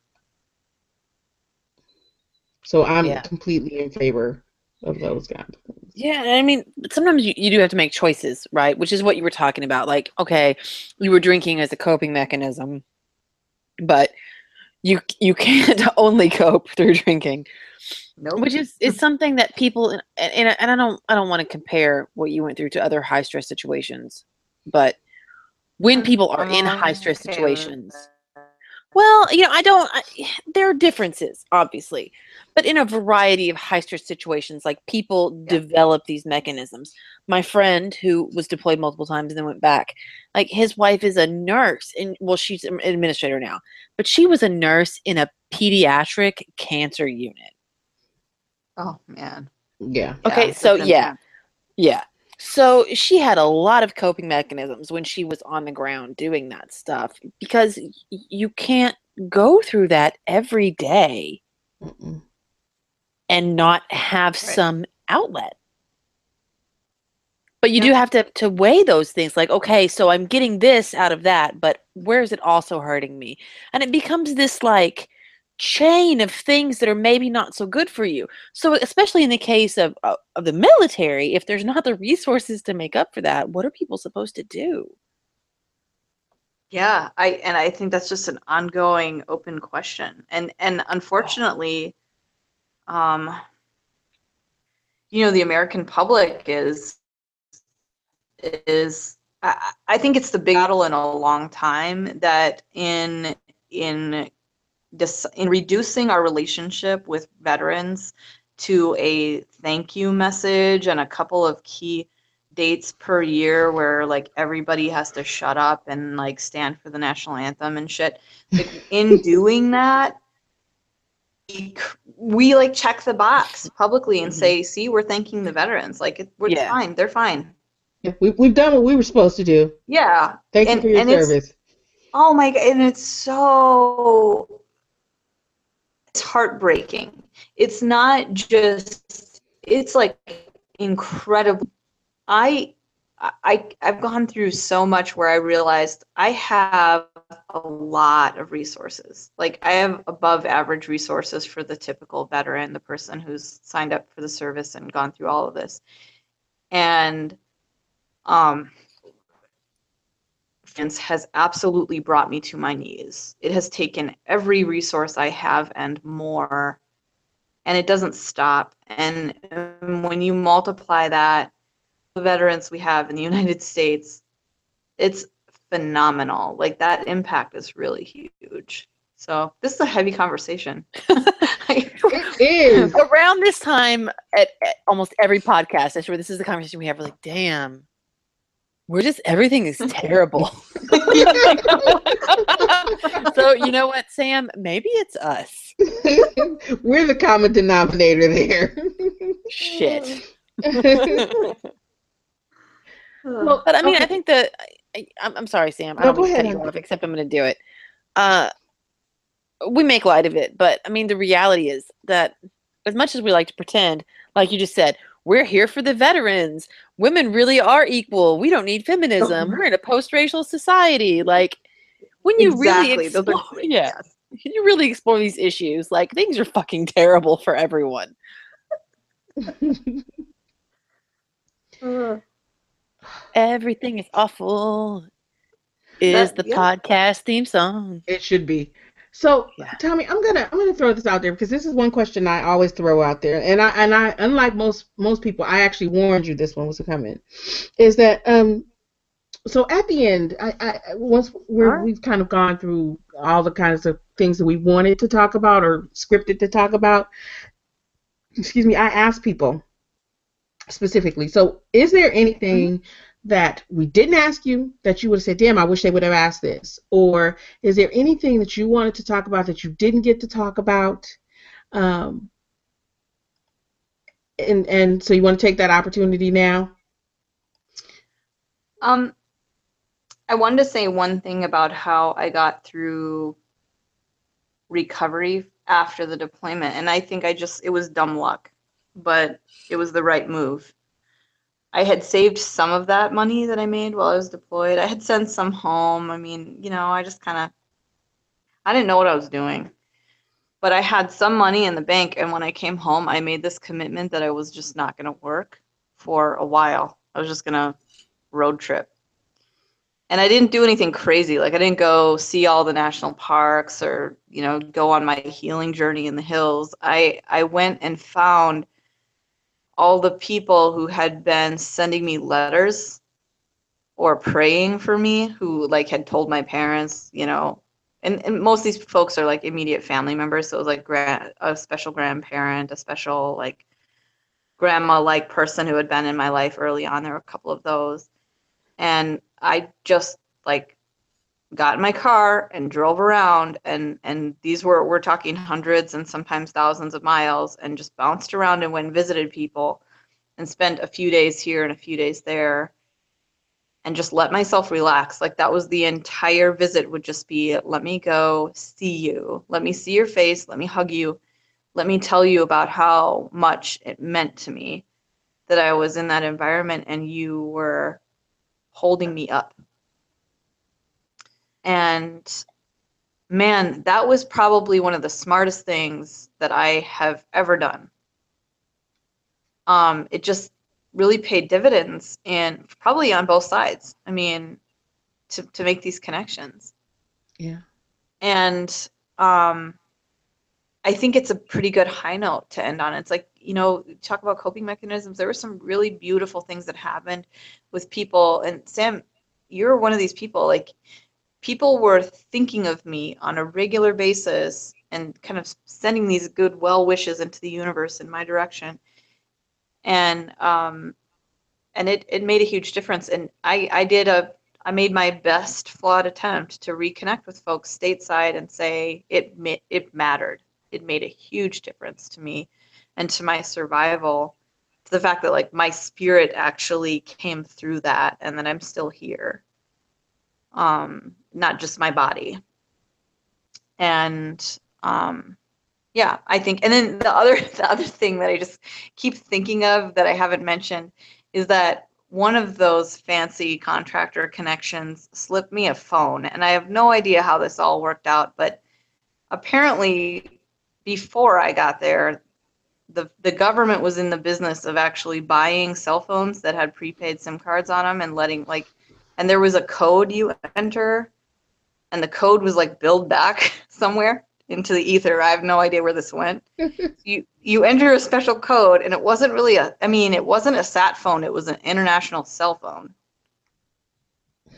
So I'm Yeah. completely in favor of those kinds of things. Yeah, I mean, sometimes you, you do have to make choices, right? Which is what you were talking about. Like, okay, you were drinking as a coping mechanism, but you you can't only cope through drinking, Nope. which is is something that people and, and, and I don't I don't want to compare what you went through to other high stress situations, but when people are in high stress situations. Well, you know, I don't. I, there are differences, obviously, but in a variety of high stress situations, like people Yeah. develop these mechanisms. My friend who was deployed multiple times and then went back, like his wife is a nurse, and well, she's an administrator now, but she was a nurse in a pediatric cancer unit. Oh man. Yeah. Okay, it's so yeah. Yeah. So she had a lot of coping mechanisms when she was on the ground doing that stuff because you can't go through that every day and not have Right. some outlet. But you do have to to weigh those things like okay, so I'm getting this out of that, but where is it also hurting me? And it becomes this like chain of things that are maybe not so good for you. So especially in the case of of, of the military, if there's not the resources to make up for that, what are people supposed to do? Yeah, I and I think that's just an ongoing open question. And and unfortunately, um, you know, the American public is is I, I think it's the big battle in a long time that in in dis, in reducing our relationship with veterans to a thank you message and a couple of key dates per year where like everybody has to shut up and like stand for the national anthem and shit. Like, in doing that, we, we like check the box publicly and mm-hmm. say, "See, we're thanking the veterans. Like it, we're Yeah. fine. They're fine." Yeah, we, we've done what we were supposed to do. Yeah. Thank And- you for your service. Oh my god, and it's so it's heartbreaking. It's not just it's like incredible. I I I've gone through so much where I realized I have a lot of resources. Like I have above average resources for the typical veteran, the person who's signed up for the service and gone through all of this. And um experience has absolutely brought me to my knees. It has taken every resource I have and more, and it doesn't stop. And um, when you multiply that, the veterans we have in the United States, it's phenomenal. Like that impact is really huge. So this is a heavy conversation. It is. Around this time, at, at almost every podcast, I swear this is the conversation we have. We're like, damn, we're just everything is terrible. so you know what, Sam? Maybe it's us. We're the common denominator there. Shit. well, But I mean, okay. I think that I, I'm, I'm sorry, Sam. I No, don't go to cut ahead, you off, except I'm going to do it. Uh, we make light of it, but I mean, the reality is that as much as we like to pretend, like you just said, we're here for the veterans. Women really are equal. We don't need feminism. We're in a post-racial society. Like when you really Exactly. Those are explore, great. yeah, when you really explore these issues, like things are fucking terrible for everyone. Everything is awful. Is That- the yeah. podcast theme song? It should be. So, Yeah. Tommi, I'm gonna I'm gonna throw this out there because this is one question I always throw out there, and I and I unlike most most people, I actually warned you this one was coming. Is that um, so at the end, I, I once we're Alright. we've kind of gone through all the kinds of things that we wanted to talk about or scripted to talk about. Excuse me, I asked people specifically. So, is there anything that we didn't ask you that you would have said, damn, I wish they would have asked this? Or is there anything that you wanted to talk about that you didn't get to talk about? Um, and and so you want to take that opportunity now? Um, I wanted to say one thing about how I got through recovery after the deployment, and I think I just it was dumb luck, but it was the right move. I had saved some of that money that I made while I was deployed. I had sent some home. I mean, you know, I just kind of I didn't know what I was doing. But I had some money in the bank and when I came home, I made this commitment that I was just not going to work for a while. I was just going to road trip. And I didn't do anything crazy. Like I didn't go see all the national parks or, you know, go on my healing journey in the hills. I I went and found all the people who had been sending me letters or praying for me who like had told my parents, you know, and, and most of these folks are like immediate family members. So it was like grand, a special grandparent, a special like grandma like person who had been in my life early on. There were a couple of those. And I just like got in my car and drove around and and these were we're talking hundreds and sometimes thousands of miles and just bounced around and went and visited people and spent a few days here and a few days there and just let myself relax. Like that was the entire visit would just be let me go see you. Let me see your face. Let me hug you. Let me tell you about how much it meant to me that I was in that environment and you were holding me up and man, that was probably one of the smartest things that I have ever done. Um, it just really paid dividends and probably on both sides. I mean, to, to make these connections. Yeah. And um, I think it's a pretty good high note to end on. It's like, you know, talk about coping mechanisms. There were some really beautiful things that happened with people. And Sam, you're one of these people. Like, people were thinking of me on a regular basis and kind of sending these good well wishes into the universe in my direction. And um, and it, it made a huge difference. And I, I did a I made my best flawed attempt to reconnect with folks stateside and say it it mattered. It made a huge difference to me and to my survival. To the fact that like my spirit actually came through that and that I'm still here. Um, not just my body. And um, yeah, I think and then the other the other thing that I just keep thinking of that I haven't mentioned is that one of those fancy contractor connections slipped me a phone and i have no idea how this all worked out but apparently before i got there the, the government was in the business of actually buying cell phones that had prepaid sim cards on them and letting like and there was a code you enter and the code was like billed back somewhere into the ether. I have no idea where this went. you you enter a special code, and it wasn't really a. I mean, it wasn't a sat phone. It was an international cell phone.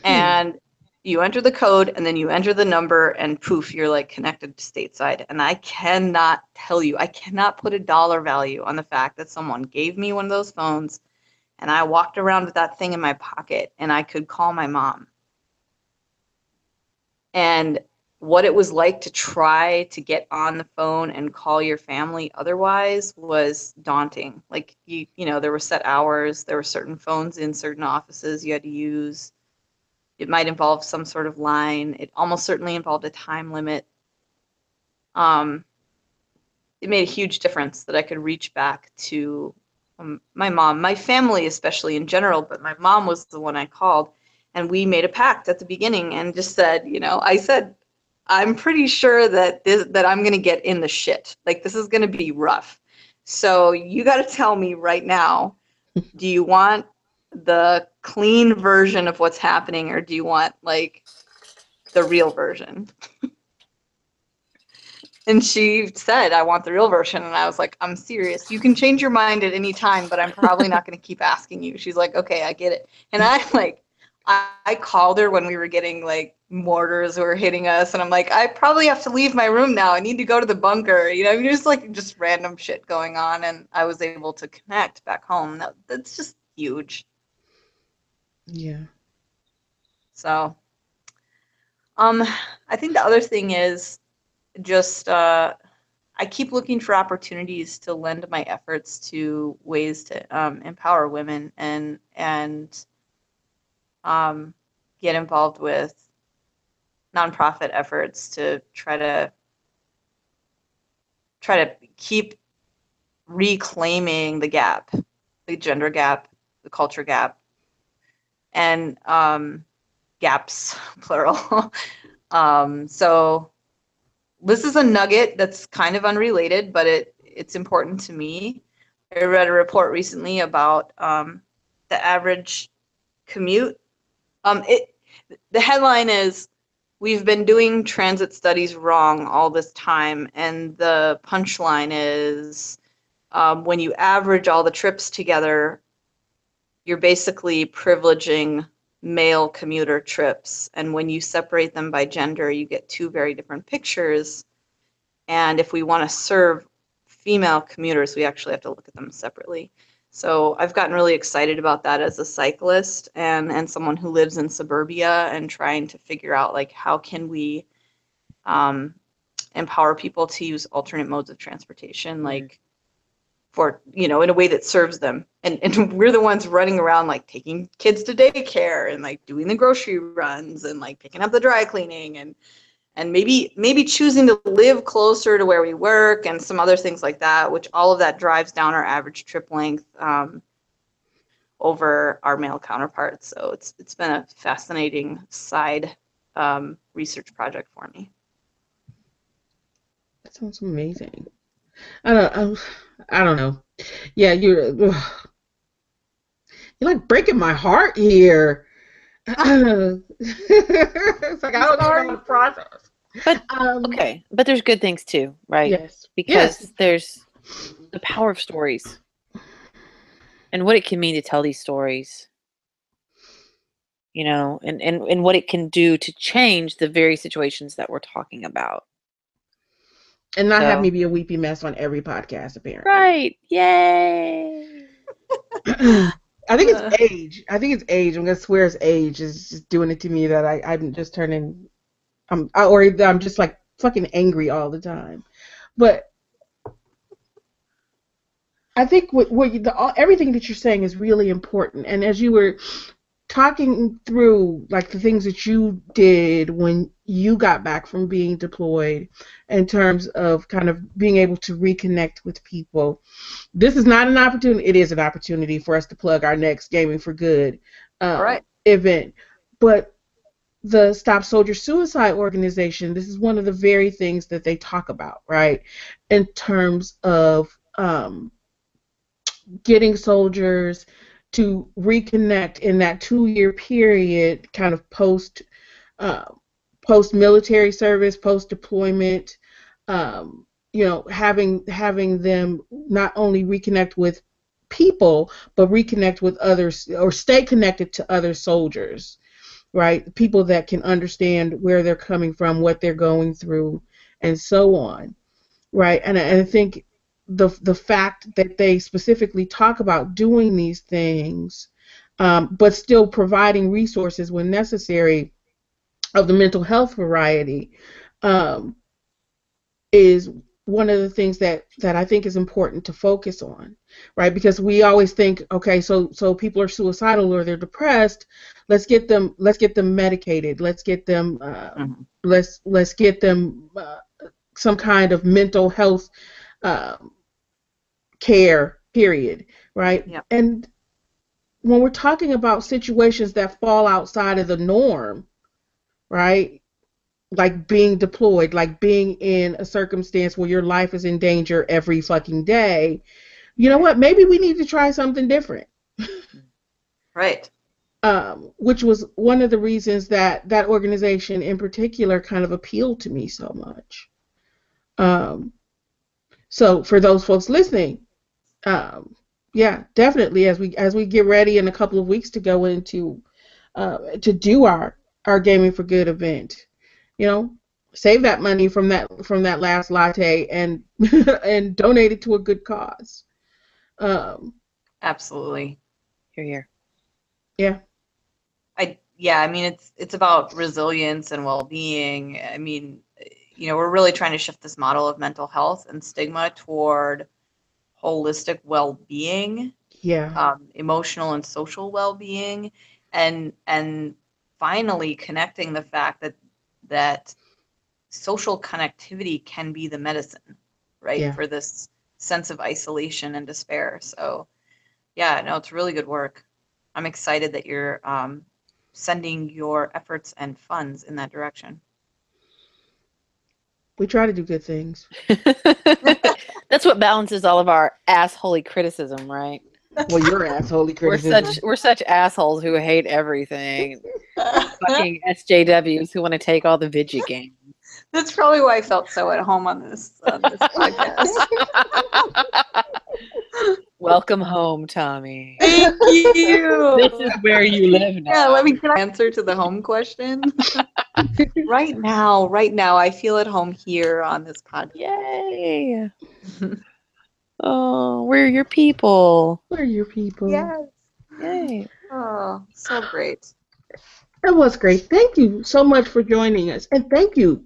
Hmm. And you enter the code, and then you enter the number, and poof, you're like connected to stateside. And I cannot tell you, I cannot put a dollar value on the fact that someone gave me one of those phones, and I walked around with that thing in my pocket, and I could call my mom. And what it was like to try to get on the phone and call your family otherwise was daunting. Like you you know there were set hours there were certain phones in certain offices you had to use. It might involve some sort of line. It almost certainly involved a time limit. Um, it made a huge difference that i could reach back to um, my mom my family especially in general but my mom was the one i called and we made a pact at the beginning and just said you know i said I'm pretty sure that this, that I'm going to get in the shit. Like this is going to be rough. So you got to tell me right now, do you want the clean version of what's happening or do you want like the real version? and she said, I want the real version. And I was like, I'm serious. You can change your mind at any time, but I'm probably not going to keep asking you. She's like, okay, I get it. And I like, I, I called her when we were getting like mortars were hitting us and i'm like i probably have to leave my room now. I need to go to the bunker. You know just like just random shit going on and i was able to connect back home. That, that's just huge. Yeah. So um i think the other thing is just uh i keep looking for opportunities to lend my efforts to ways to um, empower women and and um, get involved with nonprofit efforts to try to try to keep reclaiming the gap, the gender gap, the culture gap, and um, gaps, plural. um, so this is a nugget that's kind of unrelated, but it it's important to me. I read a report recently about um, the average commute. Um, it the headline is we've been doing transit studies wrong all this time, and the punchline is um, when you average all the trips together, you're basically privileging male commuter trips. And when you separate them by gender, you get two very different pictures. And if we want to serve female commuters, we actually have to look at them separately. So I've gotten really excited about that as a cyclist and, and someone who lives in suburbia and trying to figure out like how can we um, empower people to use alternate modes of transportation, mm-hmm. like for you know in a way that serves them. And and we're the ones running around like taking kids to daycare and like doing the grocery runs and like picking up the dry cleaning and and maybe maybe choosing to live closer to where we work and some other things like that which all of that drives down our average trip length um, over our male counterparts so it's it's been a fascinating side um, research project for me That sounds amazing. I don't. I'm, I don't know. Yeah, you're. ugh. You're like breaking my heart here. It's like I don't know to process. But Um, okay, but there's good things too, right? Yes. Because Yes. there's the power of stories and what it can mean to tell these stories. You know, and, and, and what it can do to change the very situations that we're talking about. And not have me be a weepy mess on every podcast, apparently. Right. Yay. I think Uh. it's age. I think it's age. I'm gonna swear it's age is just doing it to me that I I'm just turning, I'm or I'm just like fucking angry all the time. But I think what what you, the all, everything that you're saying is really important. And as you were talking through like the things that you did when you got back from being deployed in terms of kind of being able to reconnect with people. This is not an opportunity it is an opportunity for us to plug our next gaming for good All right. event. But the stop soldier suicide organization this is one of the very things that they talk about right? In terms of um, getting soldiers to reconnect in that two year period, kind of post uh, post military service, post deployment, um, you know, having having them not only reconnect with people, but reconnect with others or stay connected to other soldiers, right? People that can understand where they're coming from, what they're going through, and so on, right? And, I- and I think the the fact that they specifically talk about doing these things, um, but still providing resources when necessary of the mental health variety, um, is one of the things that that I think is important to focus on, right? Because we always think, okay, so so people are suicidal or they're depressed, let's get them let's get them medicated, let's get them uh, Mhm. let's let's get them uh, some kind of mental health um, care period right Yep. and when we're talking about situations that fall outside of the norm right like being deployed like being in a circumstance where your life is in danger every fucking day you know what maybe we need to try something different Right. um, which was one of the reasons that that organization in particular kind of appealed to me so much. Um, so for those folks listening, um, yeah, definitely as we as we get ready in a couple of weeks to go into uh, to do our our gaming for good event, you know, save that money from that from that last latte and and donate it to a good cause. Um, Absolutely. Here, here. yeah. I yeah, I mean it's it's about resilience and well-being. I mean, you know, we're really trying to shift this model of mental health and stigma toward holistic well-being, Yeah. um, emotional and social well-being, and and finally connecting the fact that that social connectivity can be the medicine, right, Yeah. for this sense of isolation and despair. So, yeah, no, it's really good work. I'm excited that you're um, sending your efforts and funds in that direction. We try to do good things. That's what balances all of our assholey criticism, right? Well, your assholey We're criticism. such we're such assholes who hate everything. Fucking SJWs who want to take all the video games. That's probably why I felt so at home on this on this podcast. Welcome home, Tommi. Thank you. This is where you live now. Yeah, let me can I answer to the home question. right now, right now, I feel at home here on this podcast. Yay! Oh, we're your people. Where are your people? Yes. Yay! Oh, so great. That was great. Thank you so much for joining us. And thank you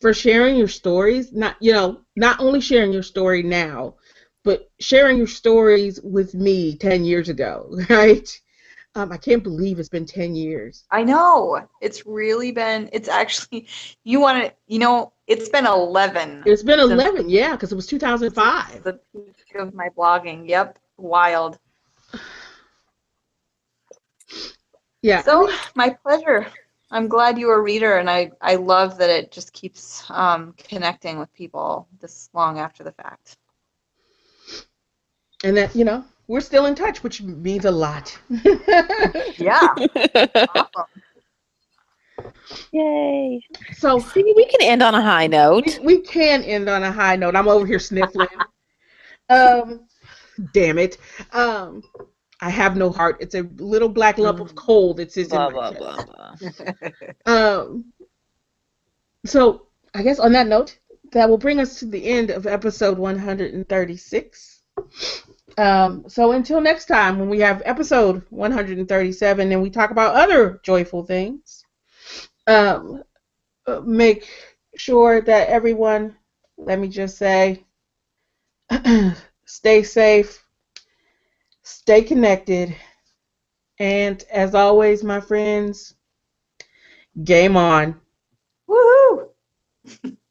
for sharing your stories. Not you know, not only sharing your story now, but sharing your stories with me ten years ago, right? Um, I can't believe it's been ten years. I know. It's really been it's actually you want to you know, it's been 11 It's been eleven, yeah, because it was two thousand five. the peak of my blogging. Yep. Wild. Yeah. So, my pleasure. I'm glad you were a reader, and I, I love that it just keeps um, connecting with people this long after the fact. And that, you know, we're still in touch, which means a lot. Yeah. awesome. Yay! so See, we can end on a high note. we, we can end on a high note. I'm over here sniffling. um, damn it. Um, I have no heart. It's a little black lump of coal that sits Blah in my blah chest. blah blah. Um, so I guess on that note, that will bring us to the end of episode 136. Um, so until next time, when we have episode 137 and we talk about other joyful things, um, make sure that everyone, let me just say, stay safe, stay connected, and as always, my friends, game on. Woohoo!